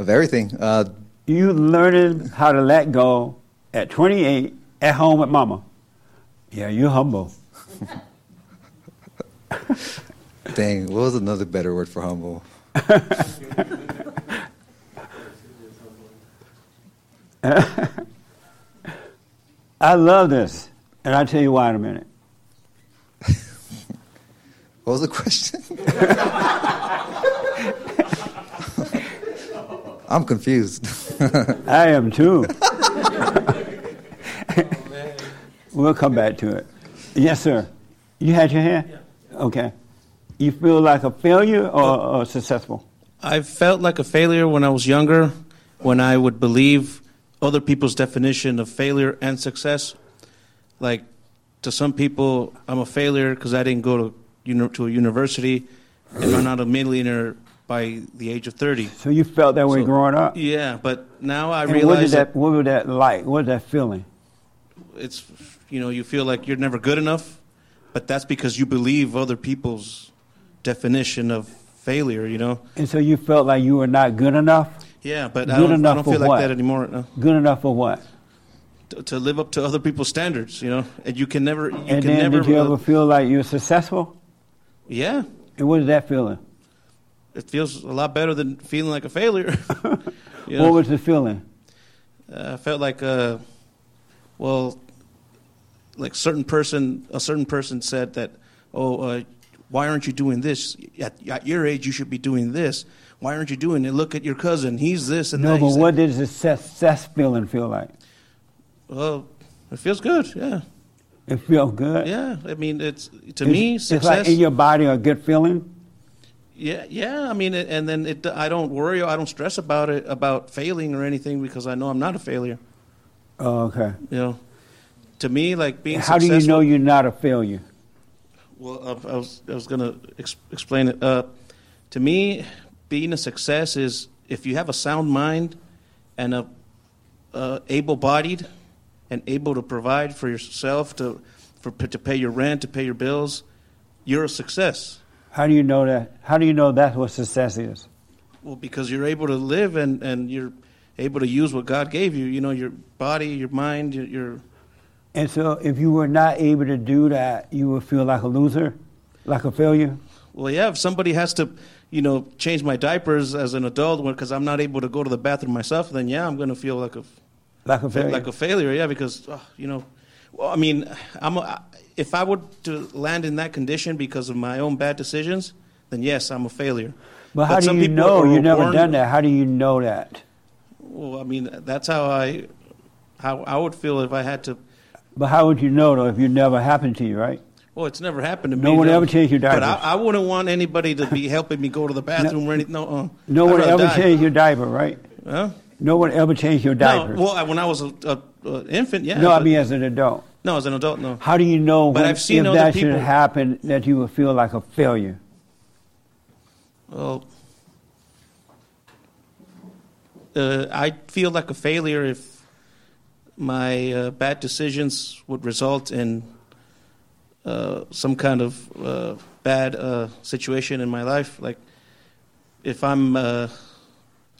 Of everything. Uh, You learning how to let go at 28 at home with mama. Yeah, you're humble. dang, what was another better word for humble? I love this, and I'll tell you why in a minute. What was the question? I'm confused. I am too. we'll come back to it. Yes, sir. You had your hand? Okay. You feel like a failure or, or successful? I felt like a failure when I was younger, when I would believe other people's definition of failure and success. Like, to some people, I'm a failure because I didn't go to, uni- to a university and I'm not a millionaire by the age of 30. So you felt that way So- growing up? Yeah, but now I And what did realize that, what was that like? What was that feeling? it's you know you feel like you're never good enough but that's because you believe other people's definition of failure you know And so you felt like you were not good enough? yeah but good I don't, I don't feel like what? that anymore no. Good enough for what? to, to live up to other people's standards you know and you can never you and can then never did you ever feel like you were successful? yeah And what is that feeling? It feels a lot better than feeling like a failure You know? What was the feeling? uh, I felt like, uh, well, like certain person, a certain person said that, oh, uh, why aren't you doing this? At, at your age, you should be doing this. Why aren't you doing it? Look at your cousin; he's this and No, that. No, but what did the success feeling feel like? Well, it feels good. Yeah, It feels good. yeah. I mean, it's to It's- me it's success. like in your body a good feeling. Yeah, yeah. I mean, it, and then it, I don't worry, I don't stress about it, about failing or anything, because I know I'm not a failure. Oh, okay. You know, to me, like being How do you know you're not a failure? Well, I, I was I was gonna ex- explain it. Uh, to me, being a success is if you have a sound mind and a uh, able-bodied and able to provide for yourself to for to pay your rent, to pay your bills, you're a success. How do you know that? How do you know that's what success is? Well, because you're able to live and, and you're able to use what God gave you. You know, your body, your mind, your, your And so, if you were not able to do that, you would feel like a loser, like a failure. Well, yeah, if somebody has to, you know, change my diapers as an adult because I'm not able to go to the bathroom myself, then yeah, I'm going to feel like a Like a failure. like a failure. Yeah, because oh, you know, well, I mean, I'm a, if I were to land in that condition because of my own bad decisions, then yes, I'm a failure. But how do you know? You've never born- done that. How do you know that? Well, I mean, that's how I how I would feel if I had to. But how would you know though if it never happened to you, right? Well, it's never happened to me. No one ever changed your diaper. But? I, I wouldn't want anybody to be helping me go to the bathroom or anything. No, uh, No one ever die. changed your diaper, right? Huh? No one ever changed your diaper. No, well, I- when I was a, a, a infant, yeah. no, I mean as an adult. no, as an adult, no. How do you know But when, I've seen if other that should happen that you would feel like a failure? Well, uh, I feel like a failure if my uh, bad decisions would result in uh, some kind of uh, bad uh, situation in my life. Like if I'm uh,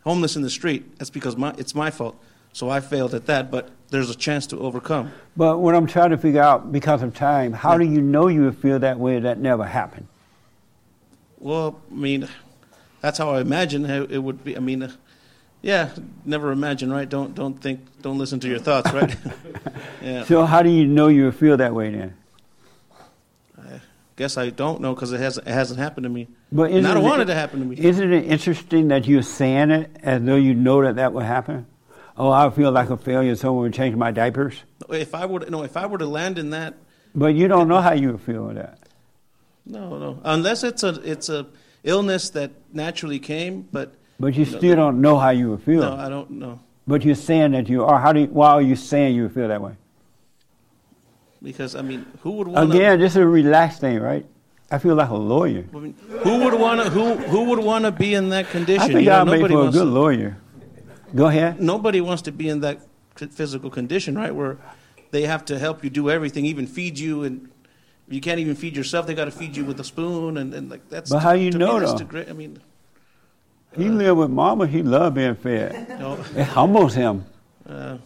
homeless in the street, that's because my, it's my fault. So I failed at that, but there's a chance to overcome. But what I'm trying to figure out, because of time, how do you know you would feel that way that never happened? Well, I mean, that's how I imagine it would be. I mean, uh, yeah, never imagine, right? Don't don't think, don't listen to your thoughts, right? yeah. So how do you know you would feel that way then? I guess I don't know because it hasn't it hasn't happened to me. But I don't isn't want it- it to happen to me. Isn't it interesting that you're saying it as though you know that that would happen? Oh, I feel like a failure. Someone would change my diapers. If I would no, if I were to land in that, But you don't know how you would feel with that. no, no, unless it's a it's a illness that naturally came, but But you still don't know how you would feel. no, I don't know But you're saying that you are. How do you, why are you saying you would feel that way? because I mean, who would want Again, this is a relaxed thing, right? I feel like a lawyer. I mean, who would want to who who would want to be in that condition? I think You know, I'll make for a good to- lawyer. Go ahead. nobody wants to be in that physical condition, right? Where they have to help you do everything, even feed you, and you can't even feed yourself. They got to feed you with a spoon, and, and like that's. But how you to know, me, though? great. I mean, He lived with mama. He loved being fed. It humbles him. uh,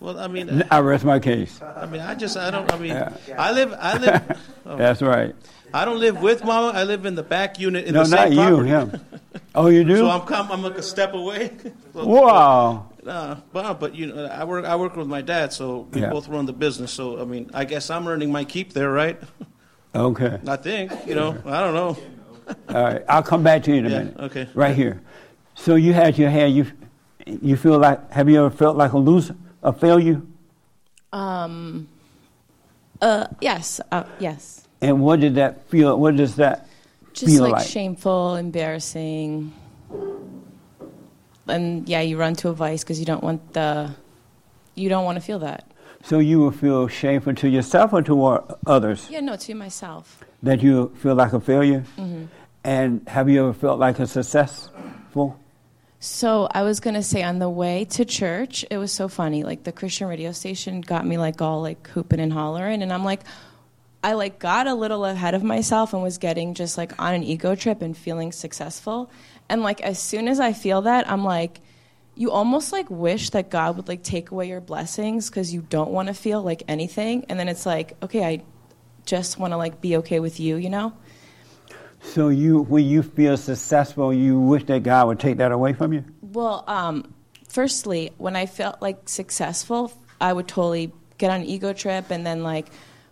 well, I mean, uh, I rest my case. I mean, I just, I don't. I mean, Yeah. I live, I live. oh. That's right. I don't live with mama. I live in the back unit in no, the not you, property. him. Oh, you do? So I'm, com- I'm like a step away. So- Wow. Uh, but, but you know, I work. I work with my dad, so we Yeah. both run the business. So I mean, I guess I'm earning my keep there, right? Okay. I think. You know, I don't know. All right. I'll come back to you in a Yeah, minute. okay. Right here. So you had your hair. You, you feel like? Have you ever felt like a loser, a failure? Um. Uh. Yes. Uh, yes. And what did that feel? What does that Just feel like, like? shameful, embarrassing, and yeah, you run to a vice because you don't want the, you don't want to feel that. So you will feel shameful to yourself or to others Yeah. No, to myself. that you feel like a failure. hmm And have you ever felt like a successful? So I was gonna say on the way to church, it was so funny. Like the Christian radio station got me like all like hooping and hollering, and I'm like, I like got a little ahead of myself and was getting just like on an ego trip and feeling successful. And like as soon as I feel that, I'm like, you almost like wish that God would like take away your blessings because you don't want to feel like anything. And then it's like, okay, I just want to like be okay with you, you know? So you, when you feel successful, you wish that God would take that away from you. Well, um, firstly, when I felt like successful, I would totally get on an ego trip and then like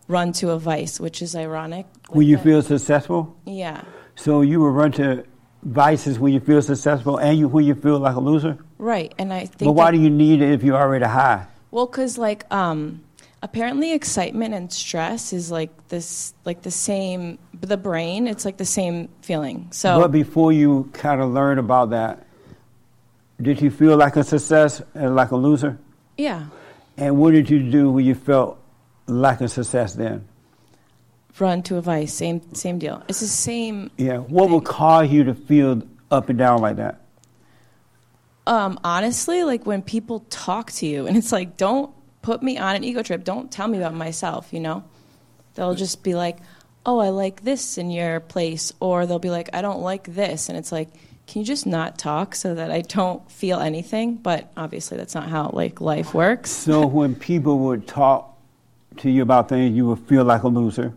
run to a vice, which is ironic. When you feel successful, Yeah, so you will run to vices when you feel successful, and you when you feel like a loser. right. And I think. But why do you need it if you're already high? Well, because like um, apparently excitement and stress is like this, like the same. The brain, it's like the same feeling. So but before you kind of learn about that, did you feel like a success and like a loser? yeah, And what did you do when you felt like a success then? run to a vice, same same deal. It's the same. Yeah. What would cause you to feel up and down like that? um, honestly, like when people talk to you, and it's like, don't put me on an ego trip. Don't tell me about myself, you know? They'll just be like, oh, I like this in your place. Or they'll be like, I don't like this. And it's like, can you just not talk so that I don't feel anything? But obviously, that's not how like life works. So when people would talk to you about things, you would feel like a loser.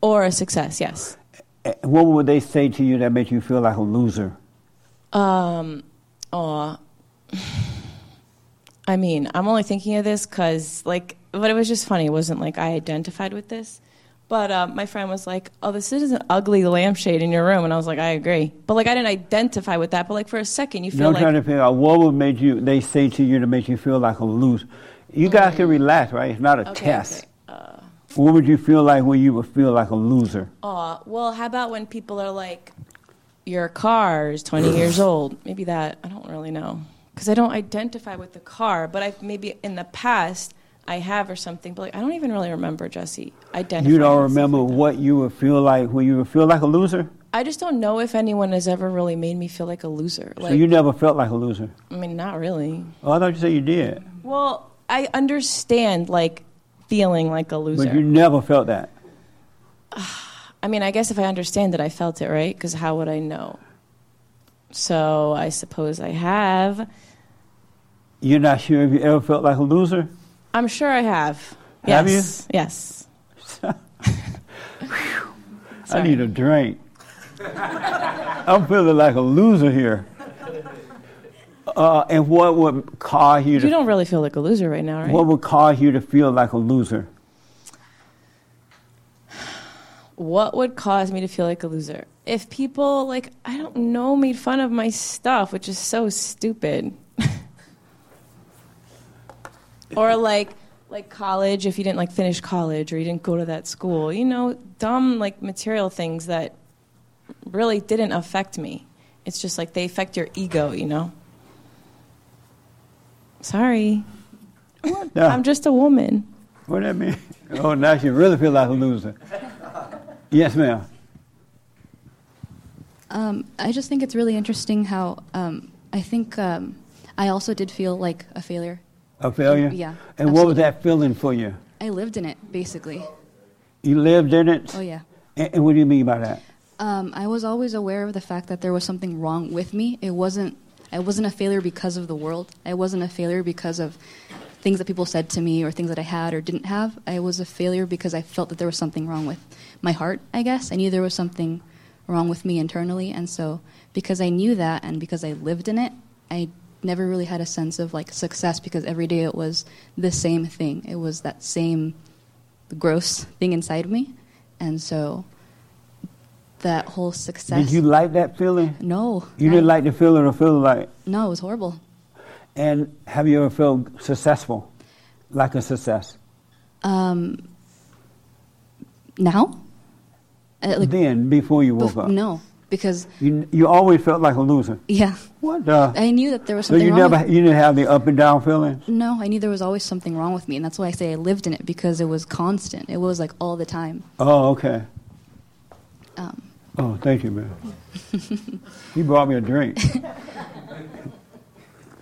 Or a success, yes. Eh, What would they say to you that made you feel like a loser? Um, aw. I mean, I'm only thinking of this because, like, but it was just funny. It wasn't like I identified with this. But uh, my friend was like, "Oh, this is an ugly lampshade in your room," and I was like, "I agree." But like, I didn't identify with that. But like, for a second, you feel I'm like trying to figure out what would make you. They say to you to make you feel like a loser. You guys can relax, right? It's not a Okay, test. okay. Uh, What would you feel like when you would feel like a loser? Uh, well, how about when people are like, your car is 20 years old? Maybe that, I don't really know. Because I don't identify with the car, but I've maybe in the past I have or something, but like, I don't even really remember, Jesse, identifying. You don't remember what you would feel like when you would feel like a loser? I just don't know if anyone has ever really made me feel like a loser. Like, so you never felt like a loser? I mean, not really. Oh, I thought you said you did. Well, I understand like feeling like a loser. But you never felt that. I mean, I guess if I understand it, I felt it, right? Because how would I know? So I suppose I have. You're not sure if you ever felt like a loser? I'm sure I have. Have yes. Yes. I need a drink. I'm feeling like a loser here. Uh, and what would cause you to? You don't really feel like a loser right now, right? What would cause you to feel like a loser? what would cause me to feel like a loser? If people like I don't know made fun of my stuff, which is so stupid. or like like college if you didn't like finish college or you didn't go to that school. You know, dumb like material things that really didn't affect me. It's just like they affect your ego, you know. Sorry. No. I'm just a woman. What that mean? Oh, now you really feel like a loser. Yes, ma'am. Um, I just think it's really interesting how um, I think um, I also did feel like a failure. A failure? Yeah, And what was that feeling for you? I lived in it basically. You lived in it? Oh yeah. And, and what do you mean by that? Um, I was always aware of the fact that there was something wrong with me. It wasn't. I wasn't a failure because of the world. I wasn't a failure because of things that people said to me or things that I had or didn't have. I was a failure because I felt that there was something wrong with my heart. I guess I knew there was something wrong with me internally, and so because I knew that and because I lived in it, I never really had a sense of like success because every day it was the same thing. It was that same gross thing inside me, and so that whole success. Did you like that feeling? No. You didn't like the feeling or feel like? No, it was horrible. And have you ever felt successful? Like a success? Um, now? Uh, like, then, before you woke bef- up? No, because You, you always felt like a loser? yeah, What the? I knew that there was So you wrong. never, with- you didn't have the up and down feelings? no, I knew there was always something wrong with me, and that's why I say I lived in it because it was constant. It was like all the time. Oh, okay. Um, Oh, thank you, man. he brought me a drink.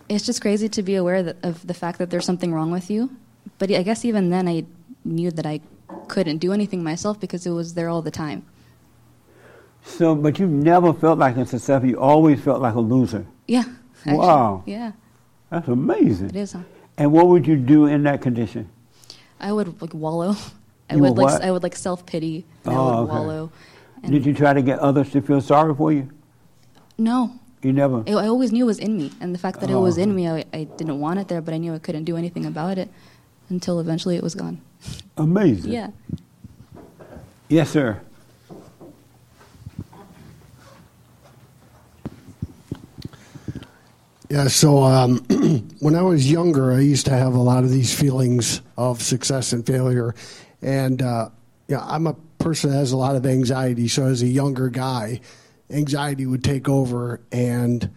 it's just crazy to be aware that, of the fact that there's something wrong with you. But I guess even then, I knew that I couldn't do anything myself because it was there all the time. So, but you never felt like a success. You always felt like a loser. Yeah. actually, Wow. Yeah, That's amazing. it is. Huh? And what would you do in that condition? I would like wallow. I You would like? I would like self pity. I Oh, would okay. wallow. And Did you try to get others to feel sorry for you? No, You never. I I always knew it was in me, and the fact that it Oh, was in me, I, I didn't want it there, but I knew I couldn't do anything about it until eventually it was gone. Amazing. Yeah. Yes, sir. Yeah, so um, when I was younger, I used to have a lot of these feelings of success and failure. And uh, yeah, I'm a person that has a lot of anxiety. So as a younger guy, anxiety would take over and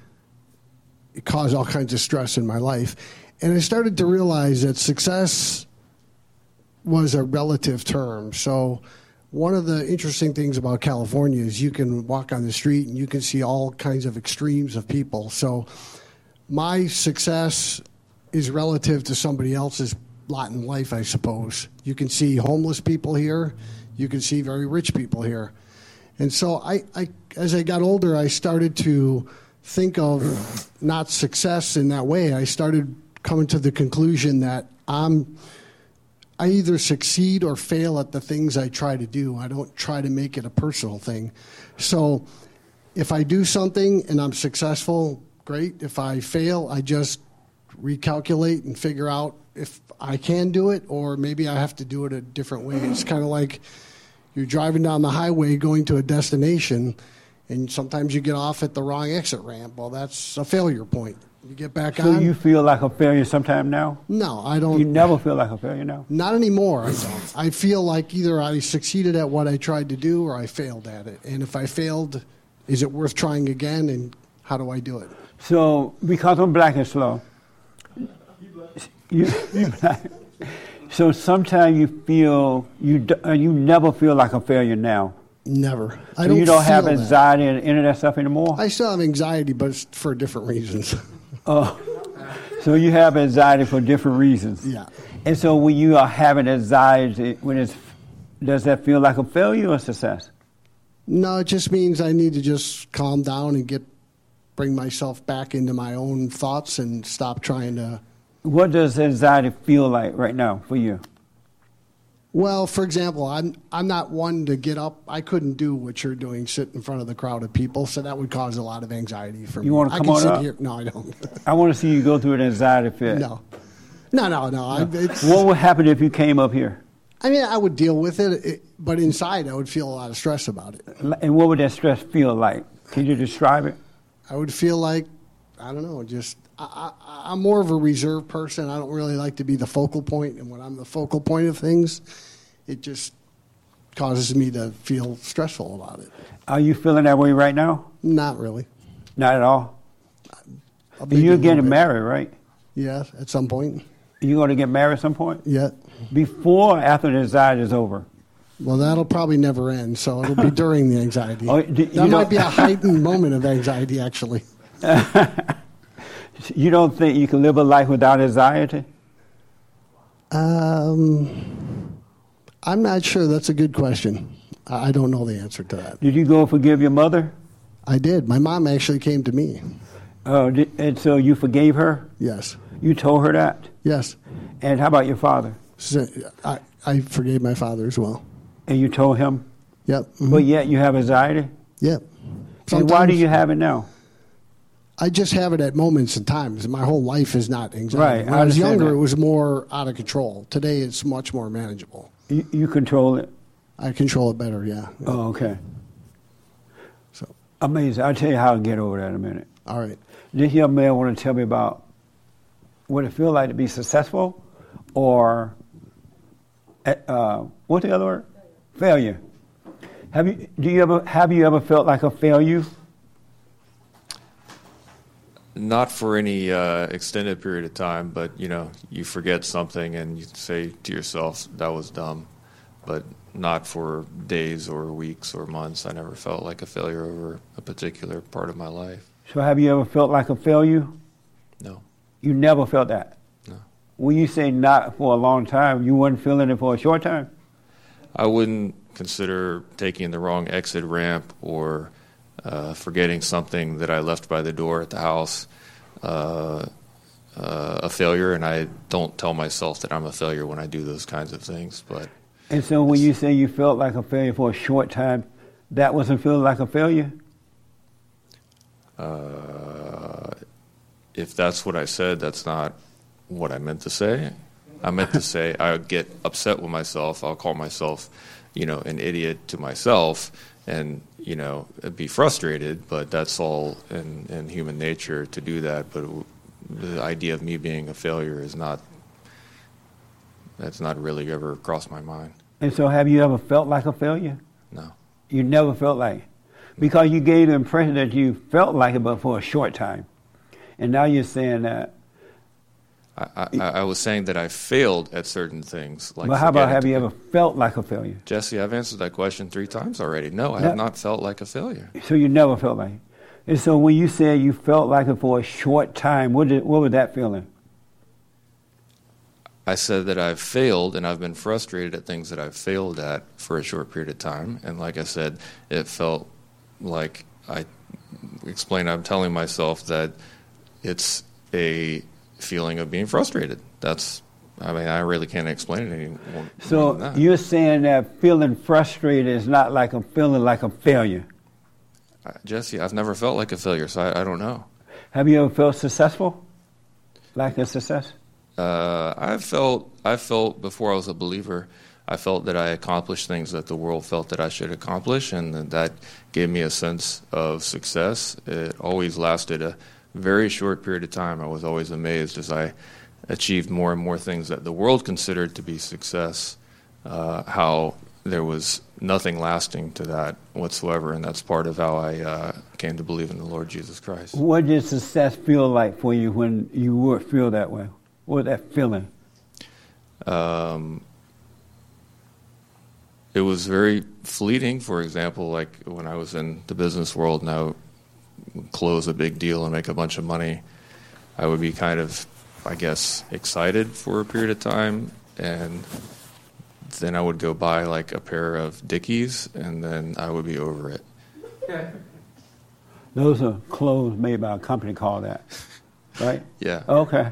it caused all kinds of stress in my life. And I started to realize that success was a relative term. So one of the interesting things about California is you can walk on the street and you can see all kinds of extremes of people. So my success is relative to somebody else's lot in life, I suppose. You can see homeless people here, you can see very rich people here. And so I, I as I got older, I started to think of not success in that way. I started coming to the conclusion that I'm I either succeed or fail at the things I try to do. I don't try to make it a personal thing. So if I do something and I'm successful, great. If I fail, I just recalculate and figure out if I can do it or maybe I have to do it a different way. It's kind of like you're driving down the highway going to a destination and sometimes you get off at the wrong exit ramp. Well, that's a failure point. You get back So on. So you feel like a failure sometime now? no, I don't. You never feel like a failure now? Not anymore. I don't. I feel like either I succeeded at what I tried to do or I failed at it. And if I failed, is it worth trying again? And how do I do it? So because I'm black and slow, you, you. So sometimes you feel you uh, you never feel like a failure now. Never. I So don't you don't have feel that. anxiety and any of that stuff anymore. I still have anxiety, but it's for different reasons. Oh, so you have anxiety for different reasons. Yeah. And so when you are having anxiety, when it's does that feel like a failure or success? No, it just means I need to just calm down and get bring myself back into my own thoughts and stop trying to. What does anxiety feel like right now for you? Well, for example, I'm I'm not one to get up. I couldn't do what you're doing, sit in front of the crowd of people. So that would cause a lot of anxiety for me. You want to I come can on sit up? here. No, I don't. I want to see you go through an anxiety fit. No, no, no, no. I, it's, What would happen if you came up here? I mean, I would deal with it, it, but inside I would feel a lot of stress about it. And what would that stress feel like? Can you describe it? I would feel like I don't know, just I, I, I'm more of a reserved person. I don't really like to be the focal point, and when I'm the focal point of things, it just causes me to feel stressful about it. Are you feeling that way right now? Not really. Not at all. I'll maybe a You're getting married, right? Yeah, at some point. You're going to get married at some point? Yeah. Before or after the anxiety is over? Well, that'll probably never end, so it'll be during the anxiety. Oh, do- you that might be a heightened moment of anxiety, actually. You don't think you can live a life without anxiety? Um, I'm not sure. That's a good question. I don't know the answer to that. Did you go forgive your mother? I did. My mom actually came to me. Oh, and so you forgave her? Yes. You told her that? Yes. And how about your father? So, I, I forgave my father as well. And you told him? Yep. But yet you have anxiety? Yep. And why do you have it now? I just have it at moments and times. My whole life is not anxiety. Right, When I I, was younger, that. it was more out of control. Today, it's much more manageable. You, you control it? I control it better. Yeah. Oh, okay. So amazing. I'll tell you how to get over that in a minute. All right. This young man want to tell me about what it feels like to be successful, or uh, what's the other word? Failure. Have you? Do you ever? Have you ever felt like a failure? Not for any uh, extended period of time, but you know, you forget something and you say to yourself, "That was dumb," but not for days or weeks or months. I never felt like a failure over a particular part of my life. So have you ever felt like a failure? No. You never felt that. No. When you say not for a long time, you weren't feeling it for a short time. I wouldn't consider taking the wrong exit ramp or uh, forgetting something that I left by the door at the house uh, uh, a failure, and I don't tell myself that I'm a failure when I do those kinds of things. But And so when you say you felt like a failure for a short time, that wasn't feeling like a failure. uh, if that's what I said, that's not what I meant to say. I meant to say I get upset with myself. I'll call myself, you know, an idiot to myself, and you know, be frustrated. But that's all in, in human nature to do that. But the idea of me being a failure is not. That's not really ever crossed my mind. And so have you ever felt like a failure? No. You never felt like it. Because you gave the impression that you felt like it, but for a short time. And now you're saying that. I, I, I was saying that I failed at certain things. Like but how about have you ever felt like a failure? Jesse, I've answered that question three times already. No, I No. have not felt like a failure. So you never felt like it. And so when you said you felt like it for a short time, what, did, what was that feeling? I said that I've failed and I've been frustrated at things that I've failed at for a short period of time. And like I said, it felt like I explained, I'm telling myself that it's a feeling of being frustrated. That's, I mean, I really can't explain it any more. more So you're saying that feeling frustrated is not like a feeling like a failure. Uh, Jesse, I've never felt like a failure, so I, I don't know. Have you ever felt successful? Like a success? Uh, I felt I felt before I was a believer, I felt that I accomplished things that the world felt that I should accomplish, and that gave me a sense of success. It always lasted a very short period of time, I was always amazed as I achieved more and more things that the world considered to be success, uh, how there was nothing lasting to that whatsoever. And that's part of how I uh, came to believe in the Lord Jesus Christ. What did success feel like for you when you would feel that way? What was that feeling? Um, it was very fleeting. For example, like when I was in the business world and I would close a big deal and make a bunch of money, I would be kind of, I guess, excited for a period of time, and then I would go buy like a pair of Dickies, and then I would be over it. Those are clothes made by a company called that, right? Yeah. Okay.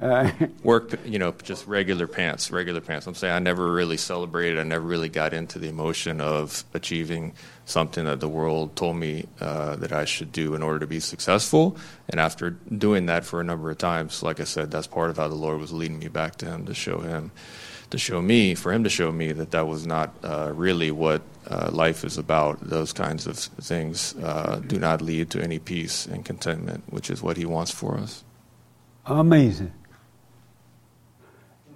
Uh, Work, you know, just regular pants, regular pants. I'm saying I never really celebrated. I never really got into the emotion of achieving something that the world told me uh, that I should do in order to be successful. And after doing that for a number of times, like I said, that's part of how the Lord was leading me back to Him to show Him, to show me, for Him to show me that that was not uh, really what uh, life is about. Those kinds of things uh, do not lead to any peace and contentment, which is what He wants for us. Amazing.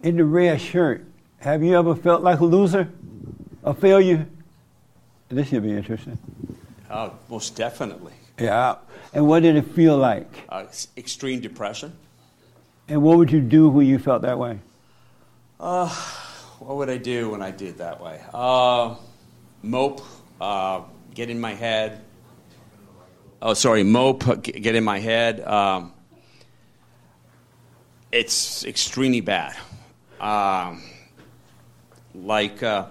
In the red shirt, have you ever felt like a loser, a failure? This should be interesting. Oh, most definitely. Yeah. And what did it feel like? Uh, extreme depression. And what would you do when you felt that way? Uh, what would I do when I did that way? Uh, mope, uh, get in my head. Oh, sorry, mope, get in my head. Um, it's extremely bad. Um, like, uh,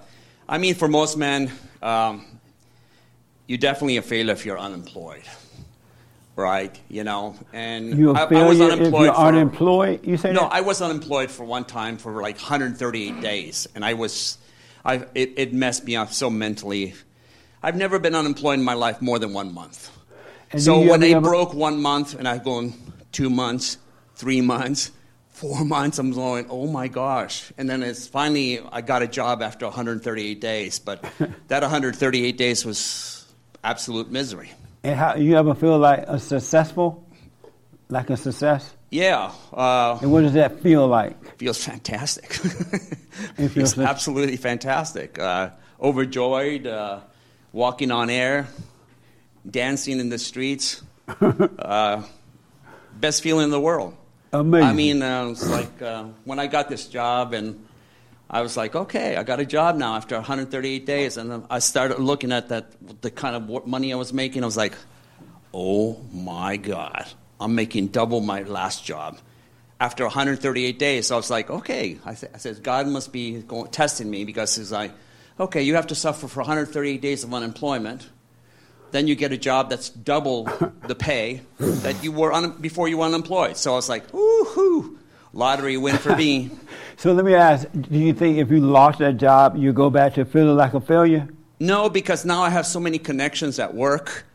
I mean, for most men, um, you're definitely a failure if you're unemployed, right? You know, and You're I, I was unemployed. you're for, unemployed, you say no, that? I was unemployed for one time for like 138 days, and I was, I it, it messed me up so mentally. I've never been unemployed in my life more than one month. And so when they ever- broke one month, and I've gone two months, three months, four months, I'm going, oh my gosh! And then it's finally I got a job after 138 days, but that 138 days was absolute misery. And how you ever feel like a successful, like a success? Yeah. Uh, And what does that feel like? feels fantastic. It feels absolutely fantastic. Uh, overjoyed, uh, walking on air, dancing in the streets. uh, best feeling in the world. Amazing. I mean, uh, like uh, when I got this job, and I was like, okay, I got a job now after 138 days, and I started looking at that, the kind of money I was making. I was like, oh my god, I'm making double my last job after 138 days. So I was like, okay. I, th- I said, God must be going, testing me because he's like, okay, you have to suffer for 138 days of unemployment. Then you get a job that's double the pay that you were un- before you were unemployed. So I was like, woohoo, lottery win for me. So let me ask: Do you think if you lost that job, you go back to feeling like a failure? No, because now I have so many connections at work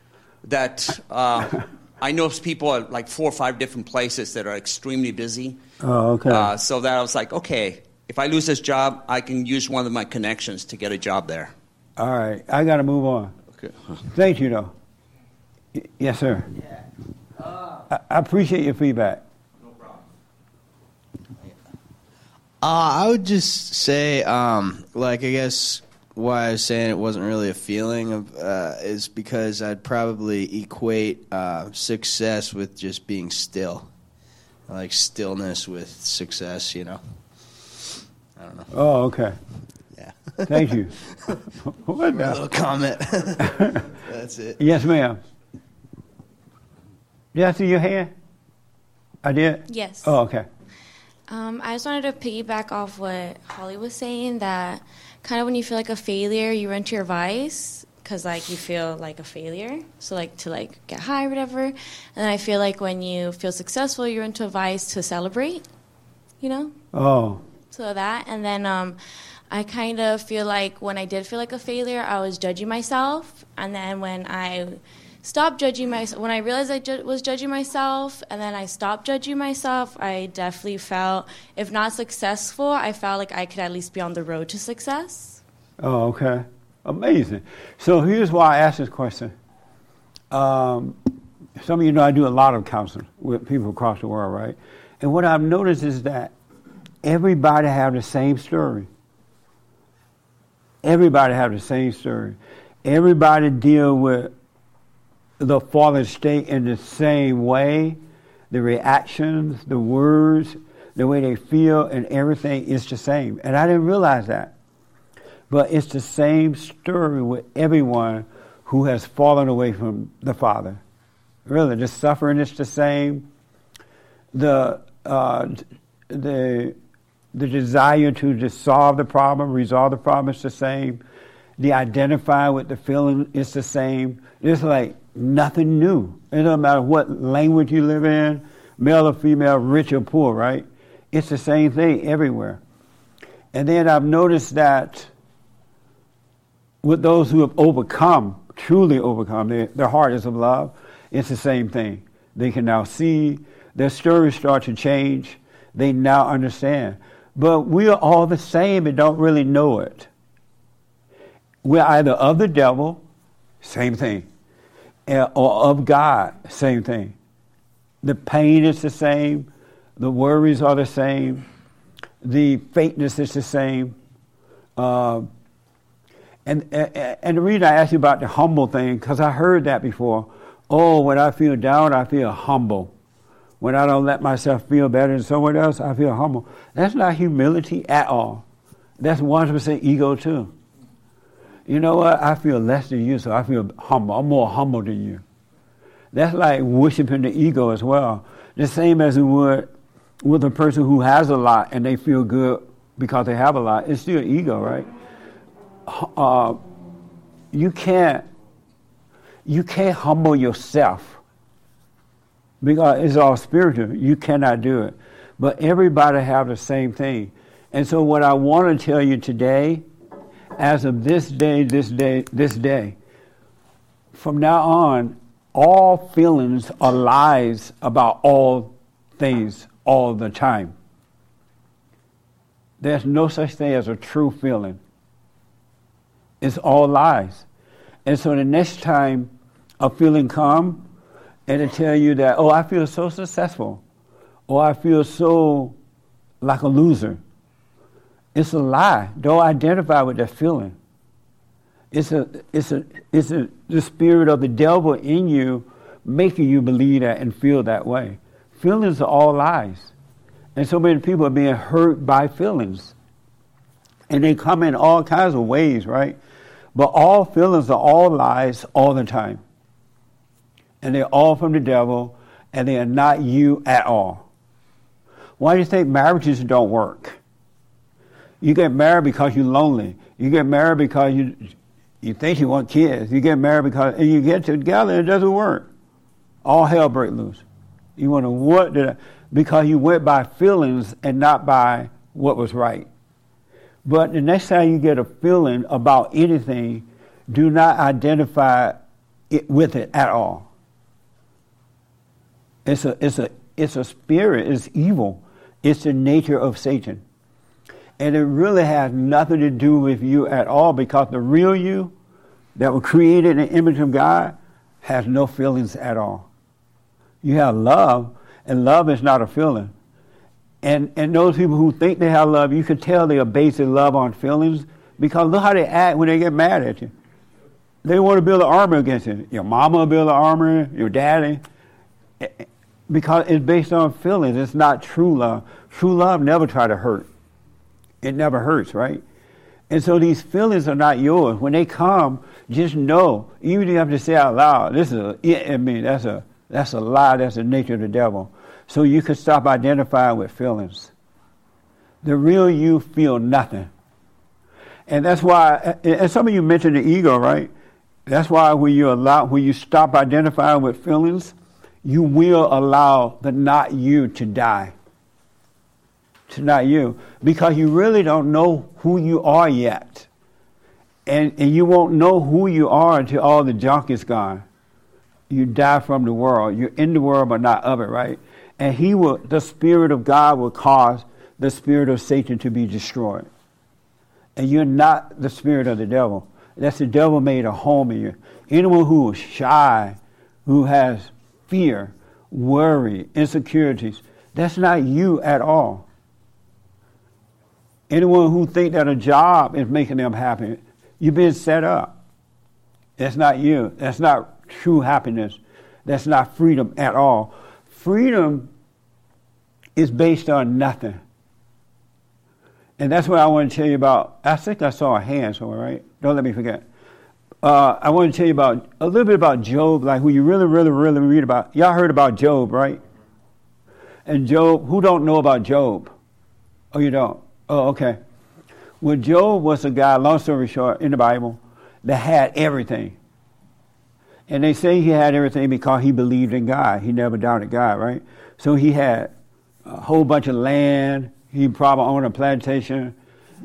that uh, I know people at like four or five different places that are extremely busy. Oh, okay. Uh, so that I was like, okay, if I lose this job, I can use one of my connections to get a job there. All right, I got to move on. Okay. Thank you, though. Y- yes, sir. I, I appreciate your feedback. No problem. Uh, I would just say, um, like, I guess why I was saying it wasn't really a feeling of uh, is because I'd probably equate uh, success with just being still, I like stillness with success. You know, I don't know. Oh, okay. Yeah. Thank you. what A little comment. That's it. Yes, ma'am. Did I see your hand? I did. Yes. Oh, okay. Um, I just wanted to piggyback off what Holly was saying that kind of when you feel like a failure, you run to your vice because like you feel like a failure. So like to like get high or whatever. And then I feel like when you feel successful, you're into a vice to celebrate. You know. Oh, So that, and then um, I kind of feel like when I did feel like a failure, I was judging myself, and then when I stopped judging myself, when I realized I ju- was judging myself, and then I stopped judging myself, I definitely felt, if not successful, I felt like I could at least be on the road to success. oh, okay. Amazing. So here's why I asked this question. Um, some of you know I do a lot of counseling with people across the world, right? And what I've noticed is that everybody have the same story. Everybody have the same story. Everybody deal with the fallen state in the same way. The reactions, the words, the way they feel, and everything is the same. And I didn't realize that. But it's the same story with everyone who has fallen away from the Father. Really, the suffering is the same. The uh, the the desire to just solve the problem, resolve the problem is the same. The identify with the feeling is the same. It's like nothing new. It doesn't matter what language you live in, male or female, rich or poor, right? It's the same thing everywhere. And then I've noticed that with those who have overcome, truly overcome, their, their heart is of love, it's the same thing. They can now see, their stories start to change, they now understand. But we are all the same and don't really know it. We're either of the devil, same thing, eh, or of God, same thing. The pain is the same, the worries are the same, the fakeness is the same. Uh, and, and the reason I asked you about the humble thing, because I heard that before. Oh, when I feel down, I feel humble. When I don't let myself feel better than someone else, I feel humble. That's not humility at all. That's 100% ego, too. You know what? I feel less than you, so I feel humble. I'm more humble than you. That's like worshiping the ego as well. The same as it would with a person who has a lot and they feel good because they have a lot. It's still ego, right? Uh, you can't you can't humble yourself because it's all spiritual. You cannot do it. But everybody have the same thing. And so what I want to tell you today, as of this day, this day, this day, from now on, all feelings are lies about all things all the time. There's no such thing as a true feeling. It's all lies. And so the next time a feeling come, it'll tell you that, oh, I feel so successful, or I feel so like a loser. It's a lie. Don't identify with that feeling. It's a, it's a, it's a, the spirit of the devil in you making you believe that and feel that way. Feelings are all lies. And so many people are being hurt by feelings. And they come in all kinds of ways, right? But all feelings are all lies all the time and they're all from the devil, and they are not you at all. Why do you think marriages don't work? You get married because you're lonely. You get married because you you think you want kids. You get married because and you get together and it doesn't work. All hell break loose. You want to what did I, because you went by feelings and not by what was right. But the next time you get a feeling about anything, do not identify it with it at all. It's a, it's a, it's a spirit, it's evil. It's the nature of Satan. And it really has nothing to do with you at all because the real you that was created in the image of God has no feelings at all. You have love, and love is not a feeling. And, and those people who think they have love, you can tell they are basing love on feelings because look how they act when they get mad at you. They want to build an armor against you. Your mama build an armor, your daddy because it's based on feelings. It's not true love. True love never try to hurt. It never hurts, right? And so these feelings are not yours. When they come, just know, even if you have to say out loud, this is a, I mean, that's a, that's a lie. That's the nature of the devil. So you can stop identifying with feelings. The real you feel nothing. And that's why, and some of you mentioned the ego, right? That's why when you allow, when you stop identifying with feelings, you will allow the not you to die. To not you. Because you really don't know who you are yet. And, and you won't know who you are until all the junk is gone. You die from the world. You're in the world, but not of it, right? And he will, the Spirit of God will cause the spirit of Satan to be destroyed. And you're not the spirit of the devil. That's the devil made a home in you. Anyone who is shy, who has fear, worry, insecurities. That's not you at all. Anyone who think that a job is making them happy, you've been set up. That's not you. That's not true happiness. That's not freedom at all. Freedom is based on nothing. And that's what I want to tell you about. I think I saw a hand somewhere, right? Don't let me forget. Uh, I want to tell you about a little bit about Job, like who you really, really, really read about. Y'all heard about Job, right? And Job, who don't know about Job? Oh, you don't? Oh, okay. Well, Job was a guy, long story short, in the Bible, that had everything. And they say he had everything because he believed in God. He never doubted God, right? So he had a whole bunch of land. He probably owned a plantation.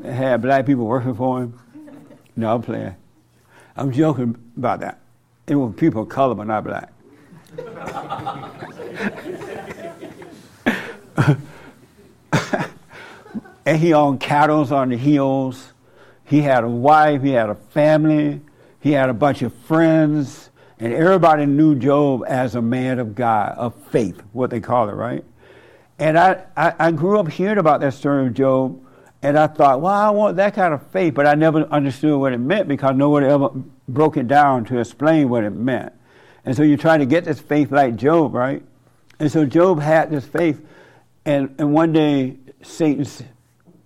Had black people working for him. No, I'm playing. I'm joking about that. It was people of color, but not black. and he owned cattle on the hills. He had a wife. He had a family. He had a bunch of friends. And everybody knew Job as a man of God, of faith, what they call it, right? And I, I, I, grew up hearing about that story of Job, and I thought, well, I want that kind of faith, but I never understood what it meant because nobody ever broke it down to explain what it meant. And so you're trying to get this faith like Job, right? And so Job had this faith, and, and one day Satan,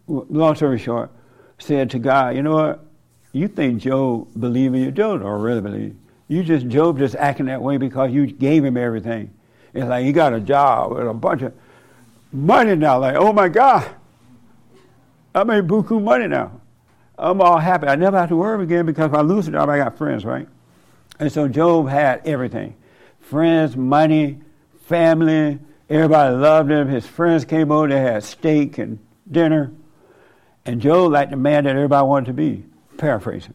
long story short, said to God, you know what? You think Job believe in you, Job don't really believe. You just Job just acting that way because you gave him everything. It's like he got a job with a bunch of money now. Like, oh my God, I made buku money now. I'm all happy. I never have to worry again because if I lose a job, I got friends, right? And so Job had everything friends, money, family. Everybody loved him. His friends came over, they had steak and dinner. And Job, like the man that everybody wanted to be, paraphrasing.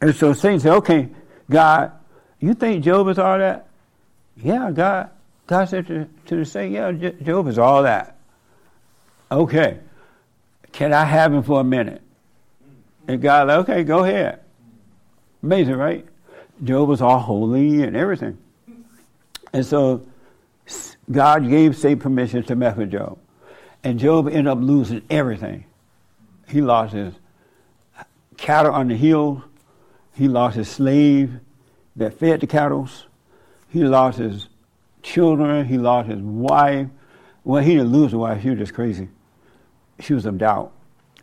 And so Satan said, okay, God, you think Job is all that? Yeah, God. God said to, to the Satan, yeah, Job is all that. Okay. Can I have him for a minute? And God, like, okay, go ahead. Amazing, right? Job was all holy and everything. And so God gave Satan permission to mess with Job. And Job ended up losing everything. He lost his cattle on the hill. He lost his slave that fed the cattle. He lost his children. He lost his wife. Well, he didn't lose his wife. She was just crazy. She was of doubt.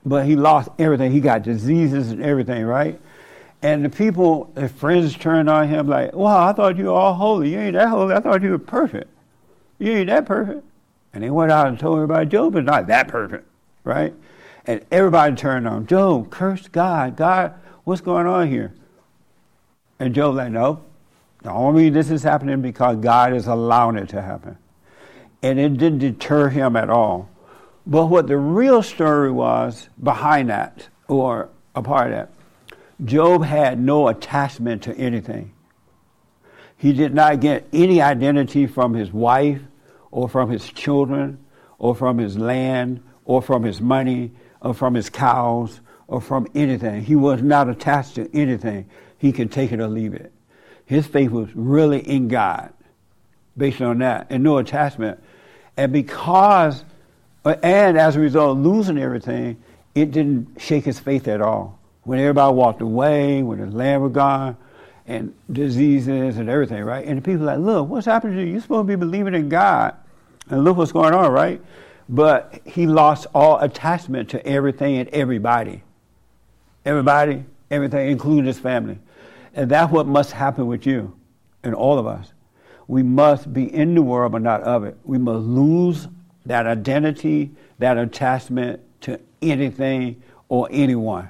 But he lost everything. He got diseases and everything, right? And the people, his friends turned on him like, wow, I thought you were all holy. You ain't that holy. I thought you were perfect. You ain't that perfect. And they went out and told everybody, Job is not that perfect, right? And everybody turned on. Job, curse God. God, what's going on here? And Job like, no. The only this is happening because God is allowing it to happen. And it didn't deter him at all. But what the real story was behind that, or a part of that, Job had no attachment to anything. He did not get any identity from his wife, or from his children, or from his land, or from his money, or from his cows, or from anything. He was not attached to anything. He could take it or leave it. His faith was really in God, based on that, and no attachment. And because, and as a result of losing everything, it didn't shake his faith at all. When everybody walked away, when his land was gone, and diseases and everything, right? And the people like, look, what's happening to you? You're supposed to be believing in God. And look what's going on, right? but he lost all attachment to everything and everybody. Everybody, everything, including his family. And that's what must happen with you and all of us. We must be in the world but not of it. We must lose that identity, that attachment to anything or anyone.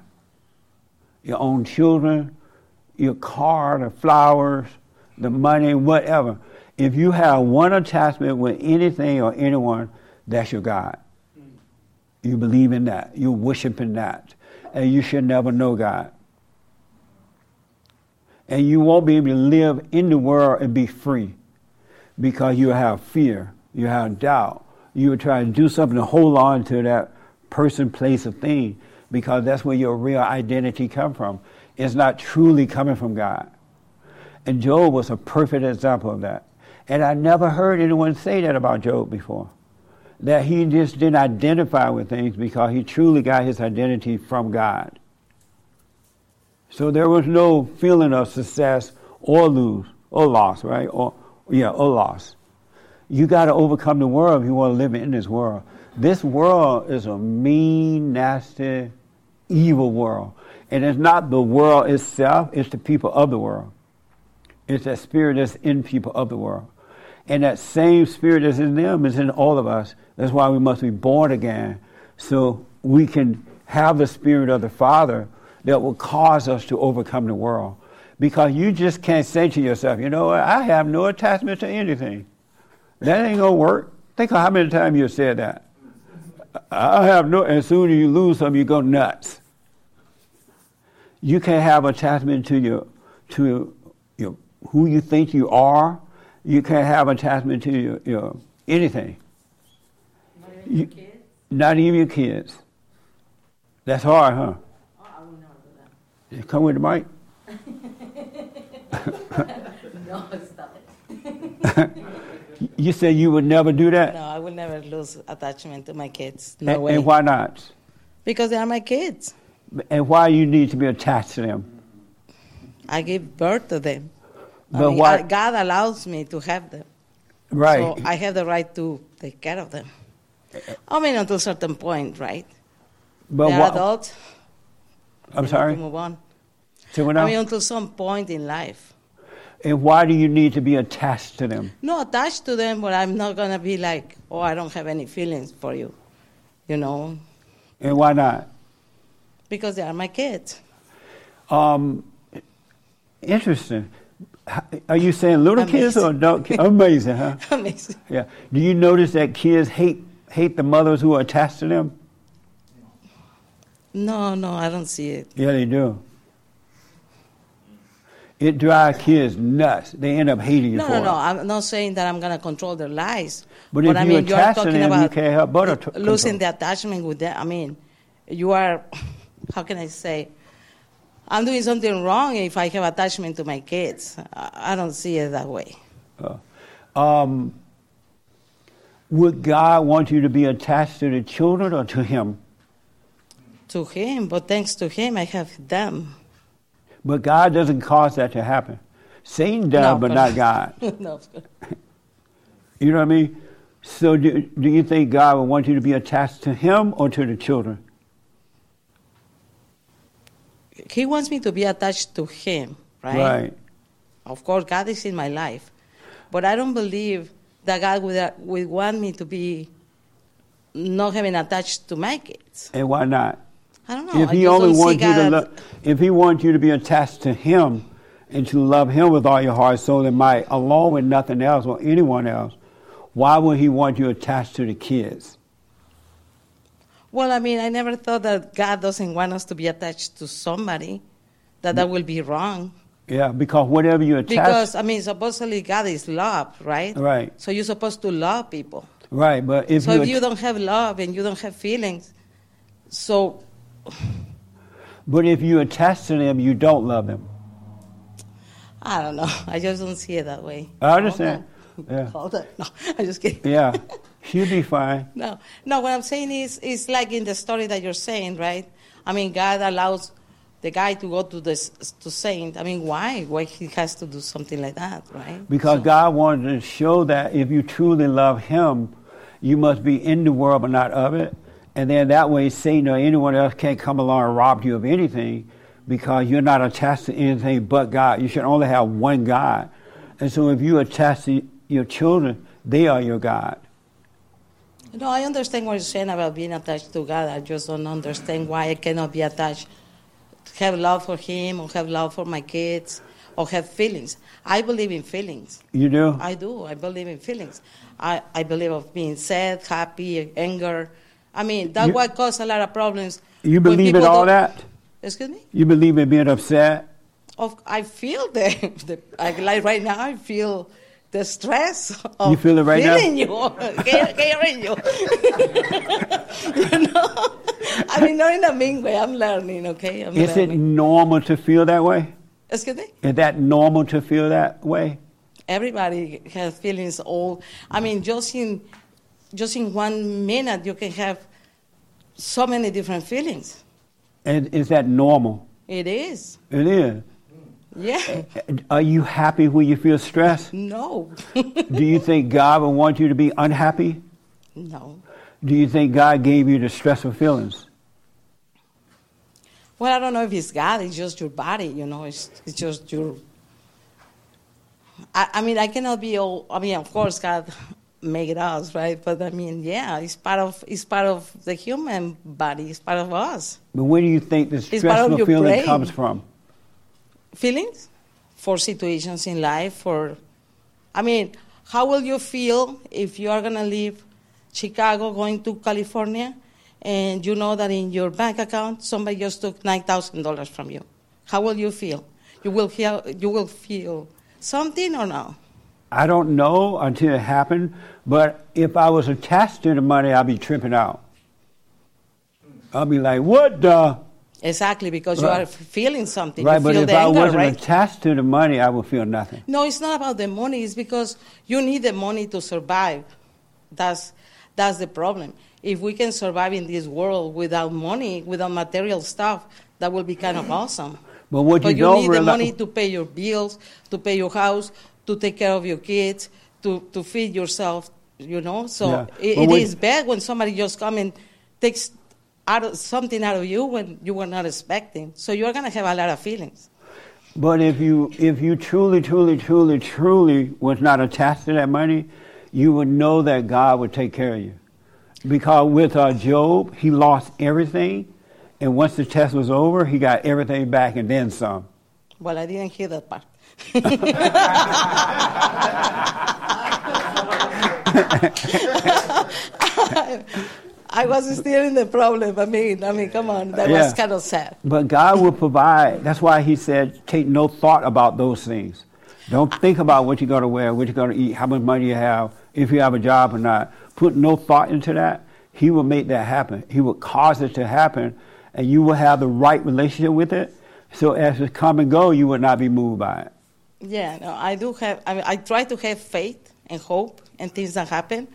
Your own children, your car, the flowers, the money, whatever. If you have one attachment with anything or anyone, that's your God. You believe in that. You worship in that. And you should never know God. And you won't be able to live in the world and be free because you have fear, you have doubt. You will try to do something to hold on to that person, place, or thing because that's where your real identity comes from. It's not truly coming from God. And Job was a perfect example of that. And I never heard anyone say that about Job before. That he just didn't identify with things because he truly got his identity from God. So there was no feeling of success or lose or loss, right? Or yeah, or loss. You got to overcome the world if you want to live in this world. This world is a mean, nasty, evil world. And it's not the world itself, it's the people of the world. It's that spirit that's in people of the world. And that same spirit that's in them is in all of us. That's why we must be born again. So we can have the spirit of the Father that will cause us to overcome the world. Because you just can't say to yourself, you know I have no attachment to anything. That ain't gonna work. Think of how many times you said that. I have no as soon as you lose something you go nuts. You can't have attachment to your to your who you think you are. You can't have attachment to your, your anything. Not even You- your kids? Not even your kids. That's hard, huh? Oh, I would never do You Come with the mic. no, stop it. You said you would never do that? No, I will never lose attachment to my kids. No and, way. and why not? Because they are my kids. And why you need to be attached to them? I give birth to them. I But mean, why- God allows me to have them. Right. So I have the right to take care of them. I mean, until a certain point, right? But They're why- adults. I'm sorry? To move on. Say what I mean, until some point in life. And why do you need to be attached to them? No, attached to them, but I'm not gonna be like, oh, I don't have any feelings for you, you know, And why not? because they are my kids. Um, interesting. Are you saying little kids or Amazing. adult kids? Amazing, huh? Amazing. Yeah. Do you notice that kids hate hate the mothers who are attached to them? No, no, I don't see it. Yeah, they do. It drives kids nuts. They end up hating you No, for no, it. no. I'm not saying that I'm gonna control their lives. But if I you mean, you're talking them, you about can't help but losing the attachment with them. I mean, you are. How can I say? I'm doing something wrong if I have attachment to my kids. I, I don't see it that way. Um, would God want you to be attached to the children or to Him? To him, but thanks to him, I have them. But God doesn't cause that to happen. Satan does, No, but not God. no, You know what I mean? So, do, do you think God would want you to be attached to Him or to the children? he wants me to be attached to him, right? Right. Of course, God is in my life, but I don't believe that God would, uh, would want me to be not having attached to my kids. And why not? I don't know. If He only wants you to lo- if He wants you to be attached to Him and to love Him with all your heart, soul, and might, along with nothing else or anyone else, why would He want you attached to the kids? Well, I mean, I never thought that God doesn't want us to be attached to somebody, that that will be wrong. Yeah, because whatever you attach, Because, I mean, supposedly God is love, right? Right. So you're supposed to love people. right? But if so you if you don't have love and you don't have feelings, so but if you attach to them, you don't love them. I don't know. I just don't see it that way. I understand. Yeah, Hold on. No, I'm just kidding. yeah, she'll be fine. No, no. What I'm saying is, is like in the story that you're saying, right? I mean, God allows the guy to go to the to saint. I mean, why? Why he has to do something like that, right? Because God wanted to show that if you truly love Him, you must be in the world but not of it. And then that way, Satan or anyone else can't come along and rob you of anything because you're not attached to anything but God. You should only have one God. And so if you attach to your children, they are your God. No, I understand what you're saying about being attached to God. I just don't understand why I cannot be attached, have love for Him, or have love for my kids, or have feelings. I believe in feelings. You do? I do. I believe in feelings. I, I believe of being sad, happy, anger. I mean, that's You- what causes a lot of problems. You believe in all that? Excuse me? You believe in being upset? Of, I feel the, the I, like right now. I feel the stress of You feel it right now? feeling you, que- hearing you. you know, I mean, not in a mean way. I'm learning. Okay, I'm Is it normal to feel that way? Excuse me. Is that normal to feel that way? Everybody has feelings. All I mean, just in just in one minute, you can have so many different feelings. And is that normal? It is. It is. Yeah. Uh, are you happy when you feel stressed? No. Do you think God would want you to be unhappy? no. Do you think God gave you the stressful feelings? Well, I don't know if it's God. It's just your body. You know, it's it's just your. I, I mean, I cannot be all. I mean, of course, God made us, right? But I mean, yeah, it's part of it's part of the human body. It's part of us. But where do you think the part stressful feeling brain. comes from? feelings for situations in life for i mean how will you feel if you are going to leave chicago going to california and you know that in your bank account somebody just took $9000 from you how will you feel you will feel you will feel something or no I don't know until it happened, but if I was attached to the money, I'd be tripping out. I'd be like, what the? exactly because you are feeling something Right, you but if I anger wasn't right attached to the money, I would feel nothing. No, it's not about the money. It's because you need the money to survive. That's that's the problem. If we can survive in this world without money, without material stuff, that will be kind of awesome. But what but you you need the money to pay your bills, to pay your house, to take care of your kids, to, to feed yourself. You know, so Yeah. it, it is bad when somebody just come and takes out of, something out of you when you were not expecting. So you're gonna have a lot of feelings. But if you if you truly, truly, truly, truly was not attached to that money, you would know that God would take care of you. Because with uh, Job, he lost everything, and once the test was over, he got everything back and then some. Well, I didn't hear that part. I was still in the problem. I mean, I mean, come on, that Yeah. was kind of sad. But God will provide. That's why He said, take no thought about those things. Don't think about what you're going to wear, what you're going to eat, how much money you have, if you have a job or not. Put no thought into that. He will make that happen. He will cause it to happen, and you will have the right relationship with it. So as it come and go, you will not be moved by it. Yeah, no, I do have. I, mean, I try to have faith and hope and things that happen,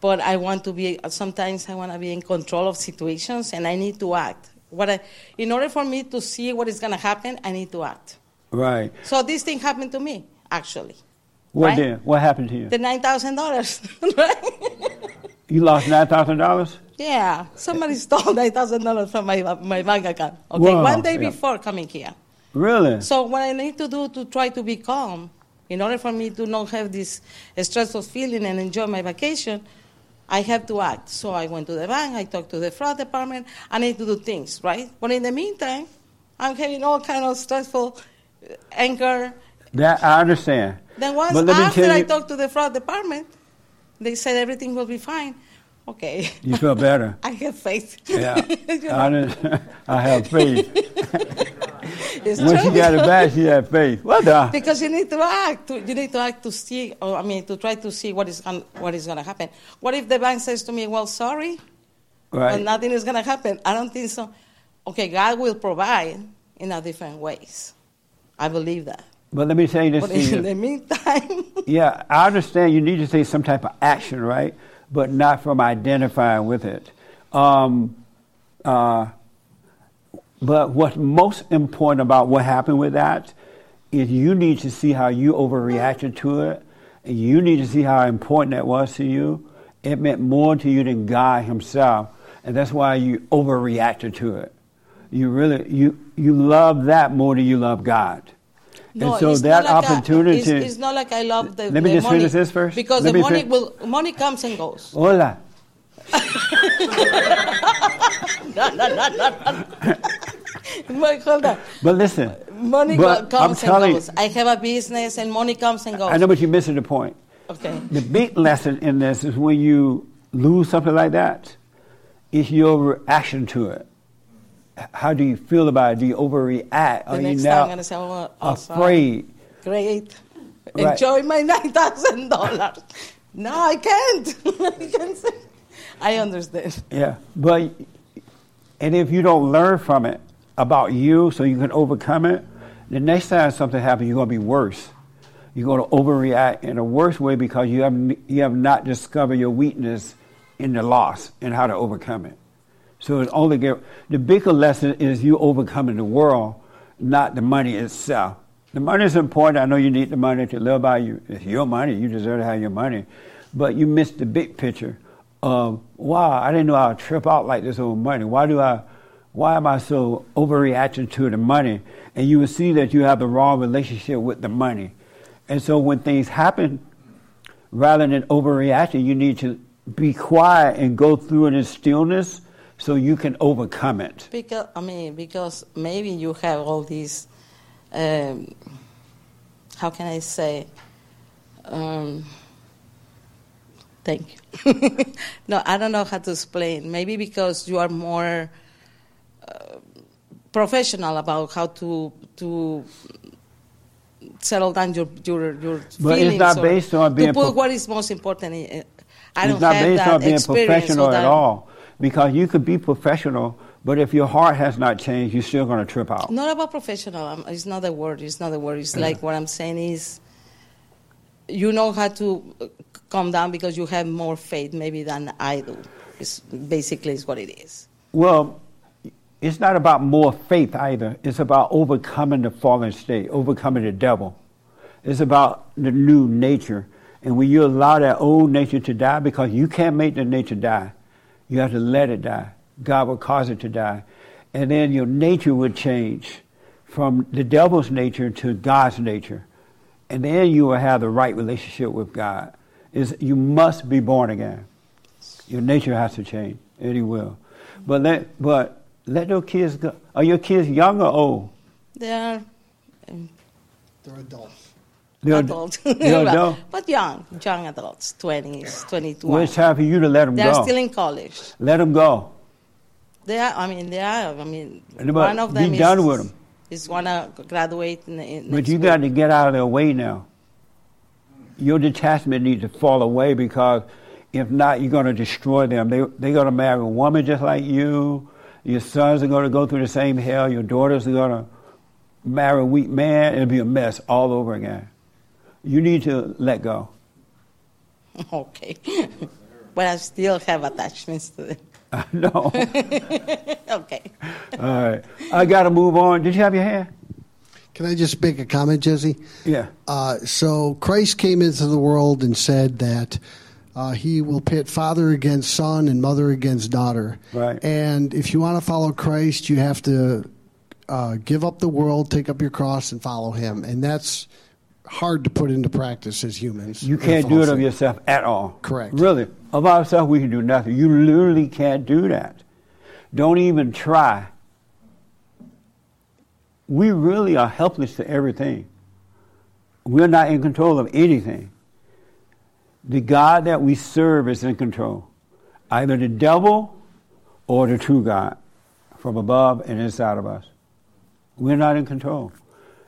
but I want to be. Sometimes I want to be in control of situations, and I need to act. What I, in order for me to see what is going to happen, I need to act. Right. So this thing happened to me, actually. What Right. did? What happened to you? The nine thousand dollars. You lost nine thousand dollars. Yeah, somebody stole nine thousand dollars from my my bank account. Okay, Wow, one day yeah. before coming here. Really? So what I need to do to try to be calm, in order for me to not have this stressful feeling and enjoy my vacation, I have to act. So I went to the bank, I talked to the fraud department, I need to do things, right? But in the meantime, I'm having all kind of stressful uh, anger. That I understand. Then once But let me after I talked to the fraud department, they said everything will be fine. Okay. You feel better. I have faith. Yeah. I, understand. I have faith. It's Once true. you got it back, she had faith. What the? Because you need to act. To, you need to act to see, or I mean, to try to see what is gon- what is going to happen. What if the bank says to me, "Well, sorry, Right. and nothing is going to happen"? I don't think so. Okay, God will provide in a different ways. I believe that. But let me say this But to you. in the meantime, Yeah, I understand you need to take some type of action, right? But not from identifying with it. Um, uh, but what's most important about what happened with that is you need to see how you overreacted to it. You need to see how important that was to you. It meant more to you than God Himself, and that's why you overreacted to it. You really you you love that more than you love God. No, and so that opportunity. A, it's, it's not like I love the, Let me the just money finish this first. because Let the money fin- will money comes and goes. Hola. no, no, no, no, no. Hold on. But listen, Money but go- I'm comes telling and goes. I have a business, and money comes and goes. I know, but you're missing the point. Okay. The big lesson in this is when you lose something like that, it's your reaction to it. How do you feel about it? Do you overreact? The Are you now time I'm gonna say, oh, afraid? Great. Right. Enjoy my nine thousand dollars. No, I can't. I can't say. I understand. Yeah, but and if you don't learn from it about you, so you can overcome it, the next time something happens, you're gonna be worse. You're going to overreact in a worse way because you have, you have not discovered your weakness in the loss and how to overcome it. So it's only get, the bigger lesson is you overcoming the world, not the money itself. The money is important. I know you need the money to live by. You, it's your money. You deserve to have your money, but you miss the big picture of wow. I didn't know I'd trip out like this over money. Why do I? Why am I so overreacting to the money? And you will see that you have the wrong relationship with the money. And so when things happen, rather than overreacting, you need to be quiet and go through it in stillness so you can overcome it. Because I mean, because maybe you have all these. Um, how can I say? Um, thank you. no, I don't know how to explain. Maybe because you are more uh, professional about how to to settle down your your your But feelings. it's not based on being to put pro- what is most important. I it's don't not have based that on being experience, professional at all. Because you could be professional, but if your heart has not changed, you're still going to trip out. Not about professional. um, It's not the word. It's not the word. It's like what I'm saying is, you know how to uh, calm down because you have more faith maybe than I do. It's basically is what it is. Well, it's not about more faith either. It's about overcoming the fallen state, overcoming the devil. It's about the new nature. And when you allow that old nature to die, because you can't make the nature die, you have to let it die. God will cause it to die. And then your nature would change from the devil's nature to God's nature. And then you will have the right relationship with God. Is you must be born again. Your nature has to change, and it will. But let but let those kids go. Are your kids young or old? They are um, They're adults. They're adults, They're adult. but young, young adults, 20s, 21. Well, it's time for you to let them go. They're still in college. let them go. They are. I mean, they are. I mean, but one of be them is, done with 'em. is wanna graduate in, in But you got to get out of their way now. Your detachment needs to fall away because if not, you're going to destroy them. They, they're going to marry a woman just like you. Your sons are going to go through the same hell. Your daughters are going to marry a weak man. It'll be a mess all over again. You need to let go. Okay. but I still have attachments to them. no. okay. All right. I got to move on. Did you have your hand? Can I just make a comment, Jesse? Yeah. Uh, so Christ came into the world and said that uh, he will pit father against son and mother against daughter. Right. And if you want to follow Christ, you have to uh, give up the world, take up your cross, and follow him. And that's hard to put into practice as humans. You can't do it of yourself at all. Correct. Really. Of ourselves, we can do nothing. You literally can't do that. Don't even try. We really are helpless to everything. We're not in control of anything. The God that we serve is in control. Either the devil or the true God from above and inside of us. We're not in control.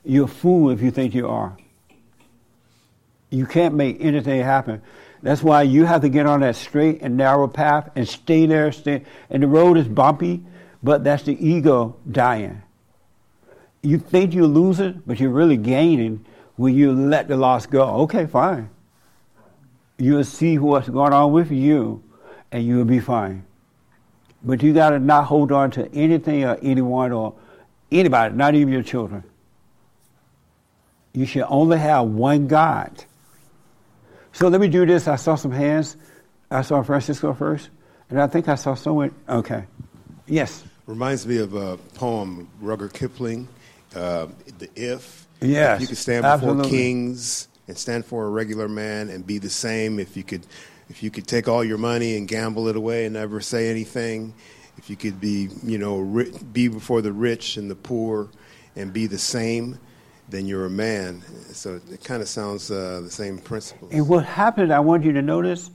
You're a fool if you think you are. You can't make anything happen. That's why you have to get on that straight and narrow path and stay there. Stay, and the road is bumpy, but that's the ego dying. You think you're losing, but you're really gaining when you let the loss go. Okay, fine. You'll see what's going on with you, and you'll be fine. But you got to not hold on to anything or anyone or anybody, not even your children. You should only have one God. So let me do this. I saw some hands. I saw Francisco first, and I think I saw someone. Okay. Yes. Reminds me of a poem, Rudyard Kipling, uh, The If. Yes, If you could stand before absolutely. kings and stand for a regular man and be the same, if you could, if you could take all your money and gamble it away and never say anything, if you could be, you know, ri- be before the rich and the poor and be the same, then you're a man. So it kind of sounds uh, the same principle. And what happened, I want you to notice,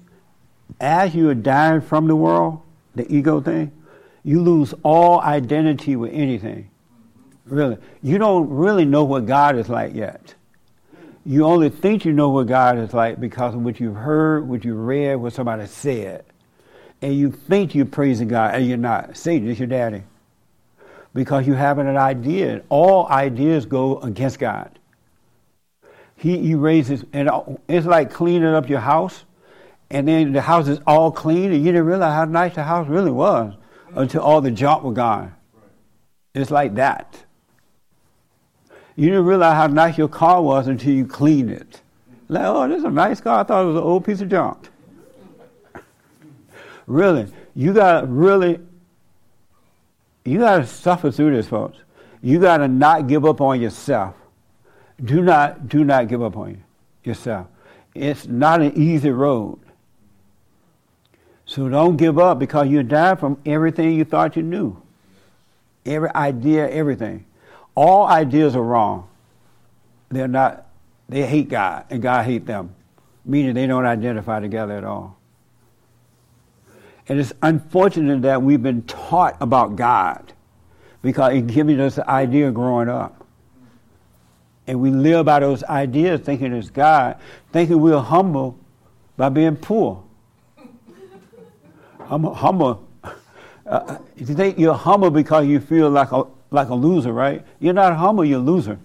as you are dying from the world, the ego thing, you lose all identity with anything. Really. You don't really know what God is like yet. You only think you know what God is like because of what you've heard, what you read, what somebody said. And you think you're praising God, and you're not. Satan is your daddy. Because you have an idea. All ideas go against God. He erases, and it's like cleaning up your house, and then the house is all clean, and you didn't realize how nice the house really was until all the junk was gone. It's like that. You didn't realize how nice your car was until you cleaned it. Like, oh, this is a nice car. I thought it was an old piece of junk. really, you got to really, you got to suffer through this, folks. You got to not give up on yourself. Do not, do not give up on yourself. It's not an easy road. So don't give up because you die from everything you thought you knew. Every idea, everything. All ideas are wrong. They're not, they hate God and God hate them, meaning they don't identify together at all. And it's unfortunate that we've been taught about God because it gives us the idea growing up. And we live by those ideas thinking it's God, thinking we're humble by being poor. I'm humble. Uh, you think you're humble because you feel like a, like a loser, right? You're not humble, you're a loser.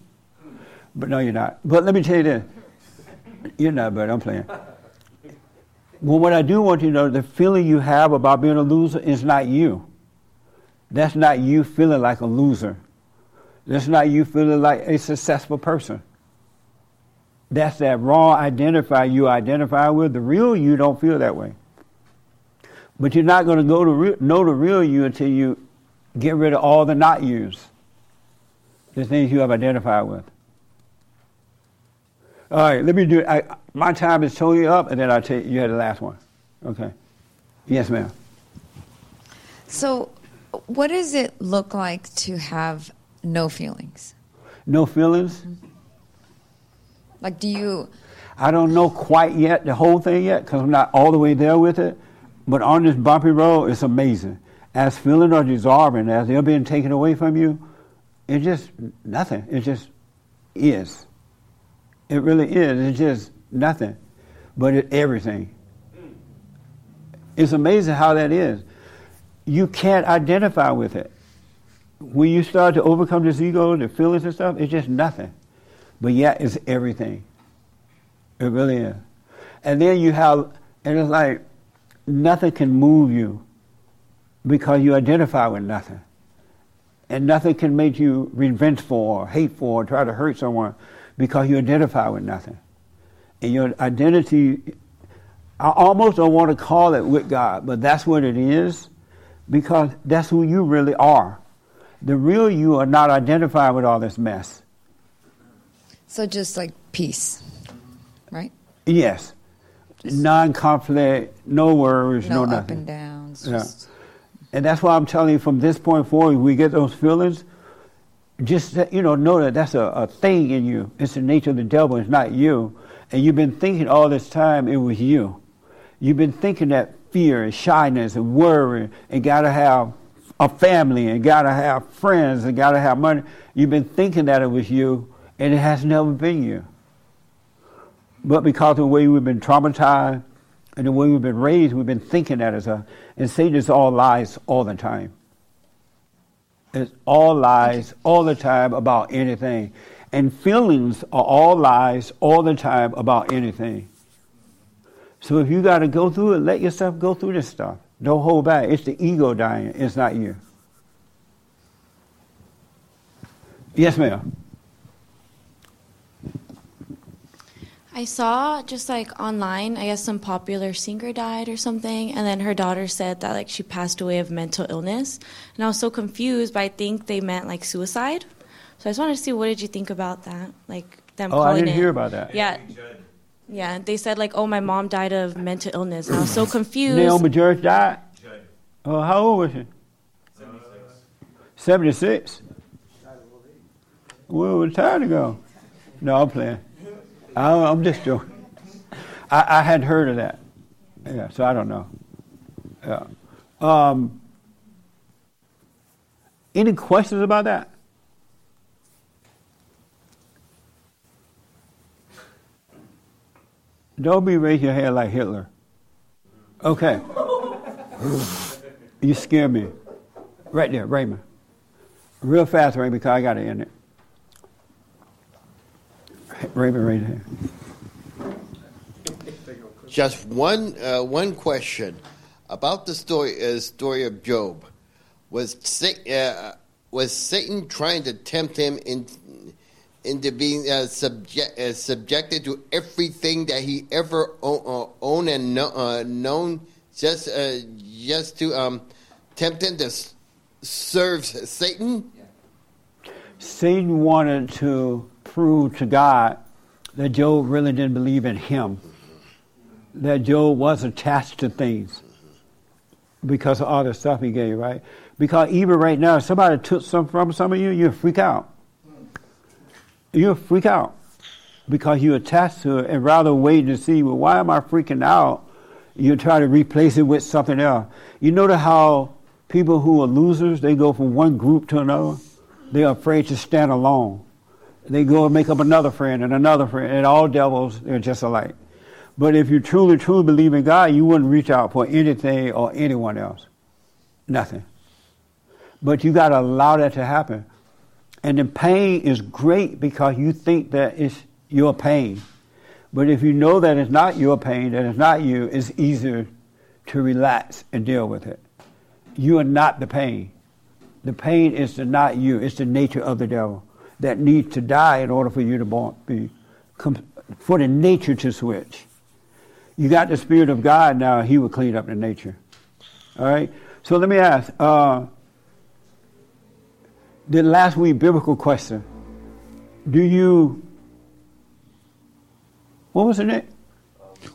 But no, you're not. But let me tell you this. You're not, but I'm playing. Well, what I do want you to know, the feeling you have about being a loser is not you. That's not you feeling like a loser. That's not you feeling like a successful person. That's that raw identify you identify with. The real you don't feel that way. But you're not going to go to re- know the real you until you get rid of all the not yous, the things you have identified with. All right, let me do it. I, my time is totally up, and then I'll tell you, you had the last one. Okay. Yes, ma'am. So, what does it look like to have no feelings? No feelings? Mm-hmm. Like, do you. I don't know quite yet, the whole thing yet, because I'm not all the way there with it. But on this bumpy road, it's amazing. As feelings are dissolving, as they're being taken away from you, it's just nothing. It just is. It really is. It's just nothing. But it's everything. It's amazing how that is. You can't identify with it. When you start to overcome this ego, the feelings and stuff, it's just nothing. But yet it's everything. It really is. And then you have, and it's like, nothing can move you because you identify with nothing. And nothing can make you revengeful or hateful or try to hurt someone because you identify with nothing. And your identity, I almost don't want to call it with God, but that's what it is because that's who you really are. The real you are not identified with all this mess. So just like peace, right? Yes. Non conflict, no worries, No, no, up and downs. Yeah. just- And that's why I'm telling you from this point forward, we get those feelings, just that, you know, know that that's a, a thing in you. It's the nature of the devil, it's not you. And you've been thinking all this time it was you. You've been thinking that fear and shyness and worry and gotta have a family and gotta have friends and gotta have money. You've been thinking that it was you, and it has never been you. But because of the way we've been traumatized and the way we've been raised, we've been thinking that as a, and Satan is all lies all the time. It's all lies all the time about anything. And feelings are all lies all the time about anything. So if you got to go through it, let yourself go through this stuff. Don't hold back. It's the ego dying, it's not you. Yes, ma'am. I saw just like online, I guess some popular singer died or something, and then her daughter said that like she passed away of mental illness, and I was so confused. But I think they meant like suicide. So I just wanted to see what did you think about that, like them Oh, I calling didn't it. hear about that. Yeah, yeah. They said like, oh, my mom died of mental illness, and I was so confused. Naomi Judd died? Oh, how old was she? 76. Well, it was time to go. No, I'm playing. I, I'm just joking. I, I hadn't heard of that. Yeah, so I don't know. Yeah. Um, any questions about that? Don't be raising your hand like Hitler. Okay. you scare me. Right there, Raymond. Real fast, Raymond, because I got to end it. Raymond right here. Just one uh, one question about the story uh, story of Job. Was Sa- uh, was Satan trying to tempt him in, into being uh, subject, uh, subjected to everything that he ever o- uh, owned and know, uh, known, just uh, just to um, tempt him to s- serve Satan? Satan wanted to prove to God that Job really didn't believe in him, that Job was attached to things because of all the stuff he gave, right? Because even right now, if somebody took some from some of you, you'll freak out. You'll freak out because you're attached to it and rather wait to see, well, why am I freaking out? You try to replace it with something else. You notice how people who are losers, they go from one group to another? They're afraid to stand alone. They go and make up another friend and another friend, and all devils are just alike. But if you truly, truly believe in God, you wouldn't reach out for anything or anyone else. Nothing. But you got to allow that to happen. And the pain is great because you think that it's your pain. But if you know that it's not your pain, that it's not you, it's easier to relax and deal with it. You are not the pain. The pain is the not you, it's the nature of the devil that needs to die in order for you to be, for the nature to switch. You got the Spirit of God now, He will clean up the nature. All right? So let me ask uh, the last week biblical question Do you, what was it?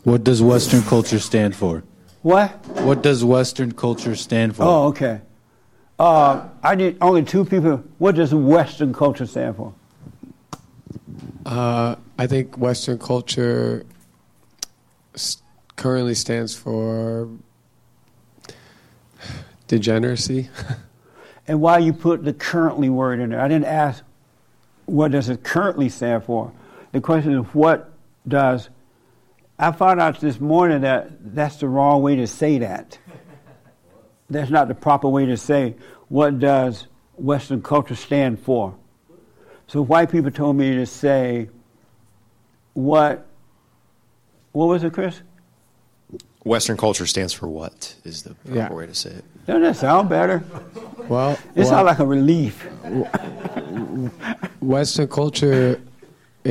What does Western culture stand for? What? What does Western culture stand for? Oh, okay. Uh, I need only two people. What does Western culture stand for? Uh, I think Western culture s- currently stands for degeneracy. And why you put the currently word in there? I didn't ask what does it currently stand for. The question is what does. I found out this morning that that's the wrong way to say that. That's not the proper way to say what does Western culture stand for. So white people told me to say what. What was it, Chris? Western culture stands for what is the proper Yeah. way to say it. Doesn't that sound better? Well, It well- sounds like a relief. Western culture, uh,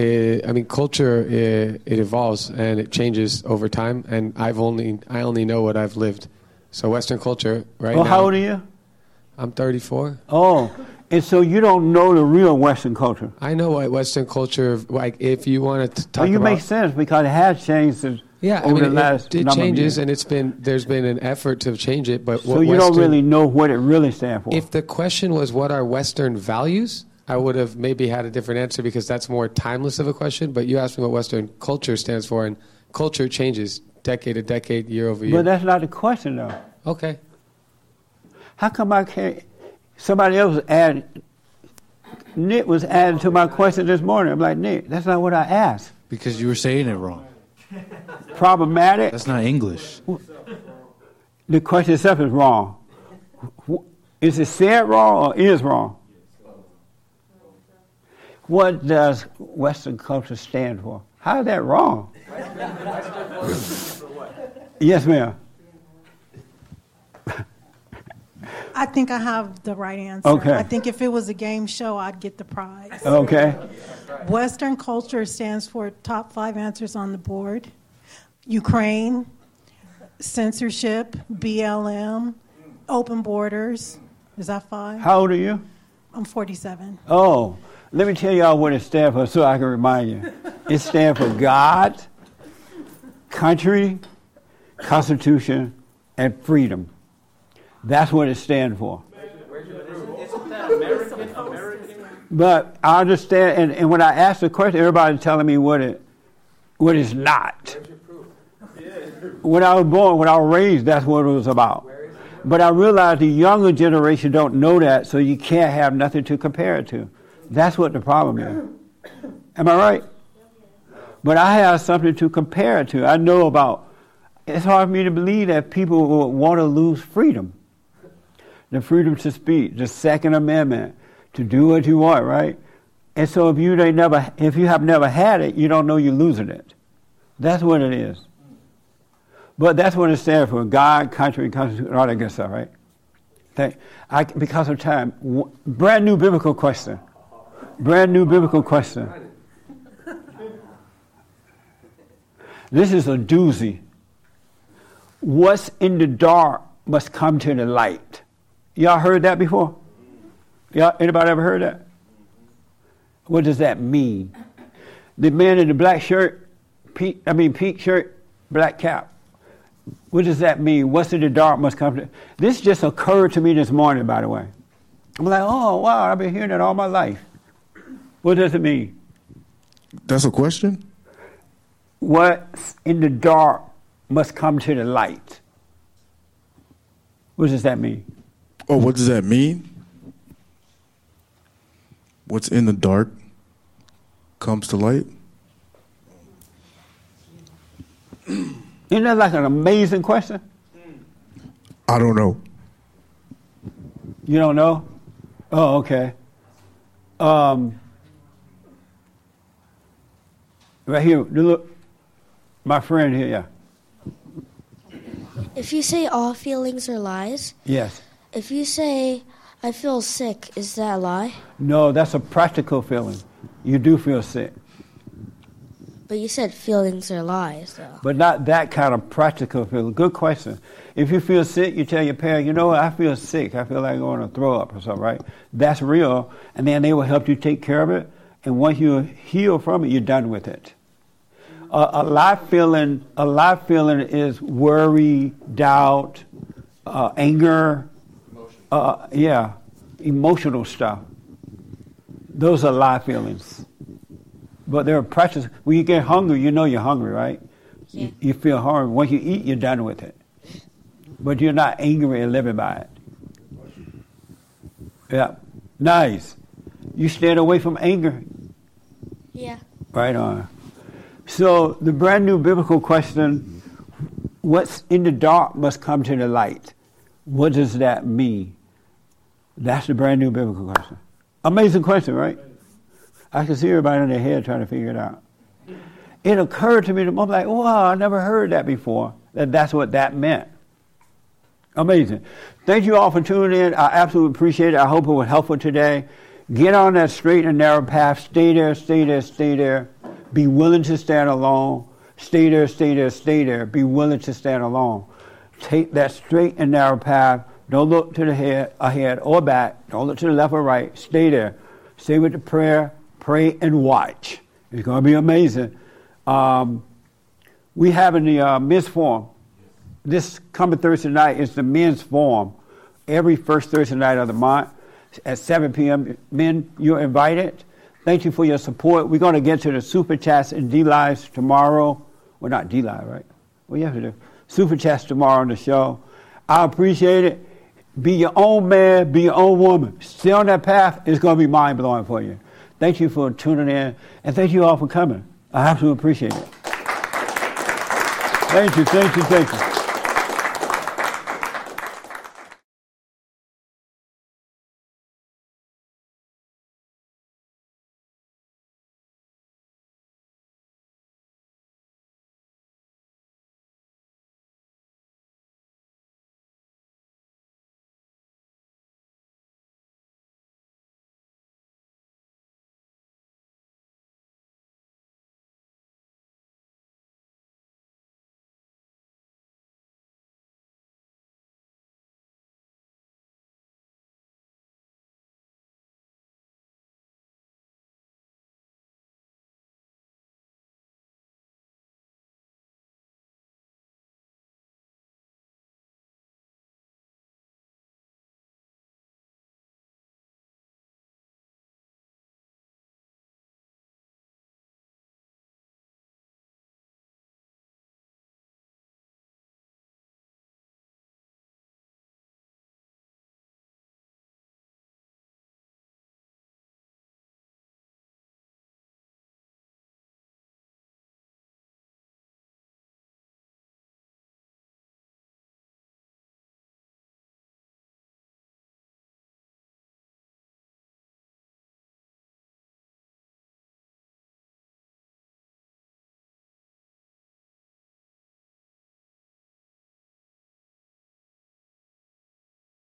I mean, culture uh, it evolves and it changes over time. And I've only I only know what I've lived. So Western culture, right oh, now. how old are you? I'm 34. Oh, and so you don't know the real Western culture. I know what Western culture. Like, if you want to talk about Well, you about, make sense because it has changed since yeah, I mean, the it- last it, changes, and it's been there's been an effort to change it. But So what you don't really know what it really stands for. If the question was what are Western values, I would have maybe had a different answer because that's more timeless of a question. But you asked me what Western culture stands for, and culture changes decade to decade, year over year. But that's not the question, though. Okay. How come I can't? Somebody else added. Nick was added to my question this morning. I'm like, Nick, that's not what I asked. Because you were saying it wrong. Problematic. That's not English. The question itself is wrong. Is it said wrong or is wrong? What does Western culture stand for? How is that wrong? Yes, ma'am. I think I have the right answer. Okay. I think if it was a game show, I'd get the prize. Okay. Western culture stands for top five answers on the board Ukraine, censorship, BLM, open borders. Is that five? How old are you? I'm 47. Oh, let me tell y'all what it stands for so I can remind you. It stands for God, country, Constitution, and freedom. That's what it stands for. But I understand, and, and when I ask the question, everybody's telling me what it what it's not. When I was born, when I was raised, that's what it was about. But I realize the younger generation don't know that, so you can't have nothing to compare it to. That's what the problem is. Am I right? But I have something to compare it to. I know about. It's hard for me to believe that people will want to lose freedom. The freedom to speak, the Second Amendment, to do what you want, right? And so if you they never if you have never had it, you don't know you're losing it. That's what it is. But that's what it stands for: God, country, constitution, all that good stuff, right? Thank, I, because of time, brand new biblical question. Brand new biblical question. This is a doozy. What's in the dark must come to the light. Y'all heard that before? Y'all, anybody ever heard that? What does that mean? The man in the black shirt, pink, I mean pink shirt, black cap. What does that mean? What's in the dark must come to. This just occurred to me this morning, by the way. I'm like, oh wow, I've been hearing that all my life. What does it mean? That's a question? What's in the dark must come to the light. What does that mean? Oh, what does that mean? What's in the dark comes to light? Isn't that like an amazing question? I don't know. You don't know? Oh, okay. Um, right here, look, my friend here, yeah. If you say all feelings are lies, Yes. if you say I feel sick, is that a lie? No, that's a practical feeling. You do feel sick, But you said feelings are lies, though. but not that kind of practical feeling. Good question. If you feel sick, you tell your parent, you know I feel sick. I feel like I'm going to throw up or something, right? That's real, and then they will help you take care of it. And once you heal from it, you're done with it. A, a life feeling, a life feeling is worry, doubt, uh, anger, uh, yeah, emotional stuff. Those are life feelings. But they're precious. When you get hungry, you know you're hungry, right? You, you feel hungry. Once you eat, you're done with it. But you're not angry and living by it. Yeah, nice. You stayed away from anger. Yeah. Right on. So the brand new biblical question: What's in the dark must come to the light. What does that mean? That's the brand new biblical question. Amazing question, right? I can see everybody in their head trying to figure it out. It occurred to me, I'm like, wow, I never heard that before. That that's what that meant. Amazing. Thank you all for tuning in. I absolutely appreciate it. I hope it was helpful today. Get on that straight and narrow path. Stay there, stay there, stay there. Be willing to stand alone. Stay there, stay there, stay there. Be willing to stand alone. Take that straight and narrow path. Don't look to the head, ahead or back. Don't look to the left or right. Stay there. Stay with the prayer. Pray and watch. It's going to be amazing. Um, we have in the uh, men's forum. This coming Thursday night is the men's forum. Every first Thursday night of the month at 7 p.m. Men, you're invited. Thank you for your support. We're going to get to the super chats and DLives tomorrow. Well, not DLive, right? You have to do? Super chats tomorrow on the show. I appreciate it. Be your own man, be your own woman. Stay on that path. It's going to be mind blowing for you. Thank you for tuning in, and thank you all for coming. I absolutely appreciate it. Thank you, thank you, thank you.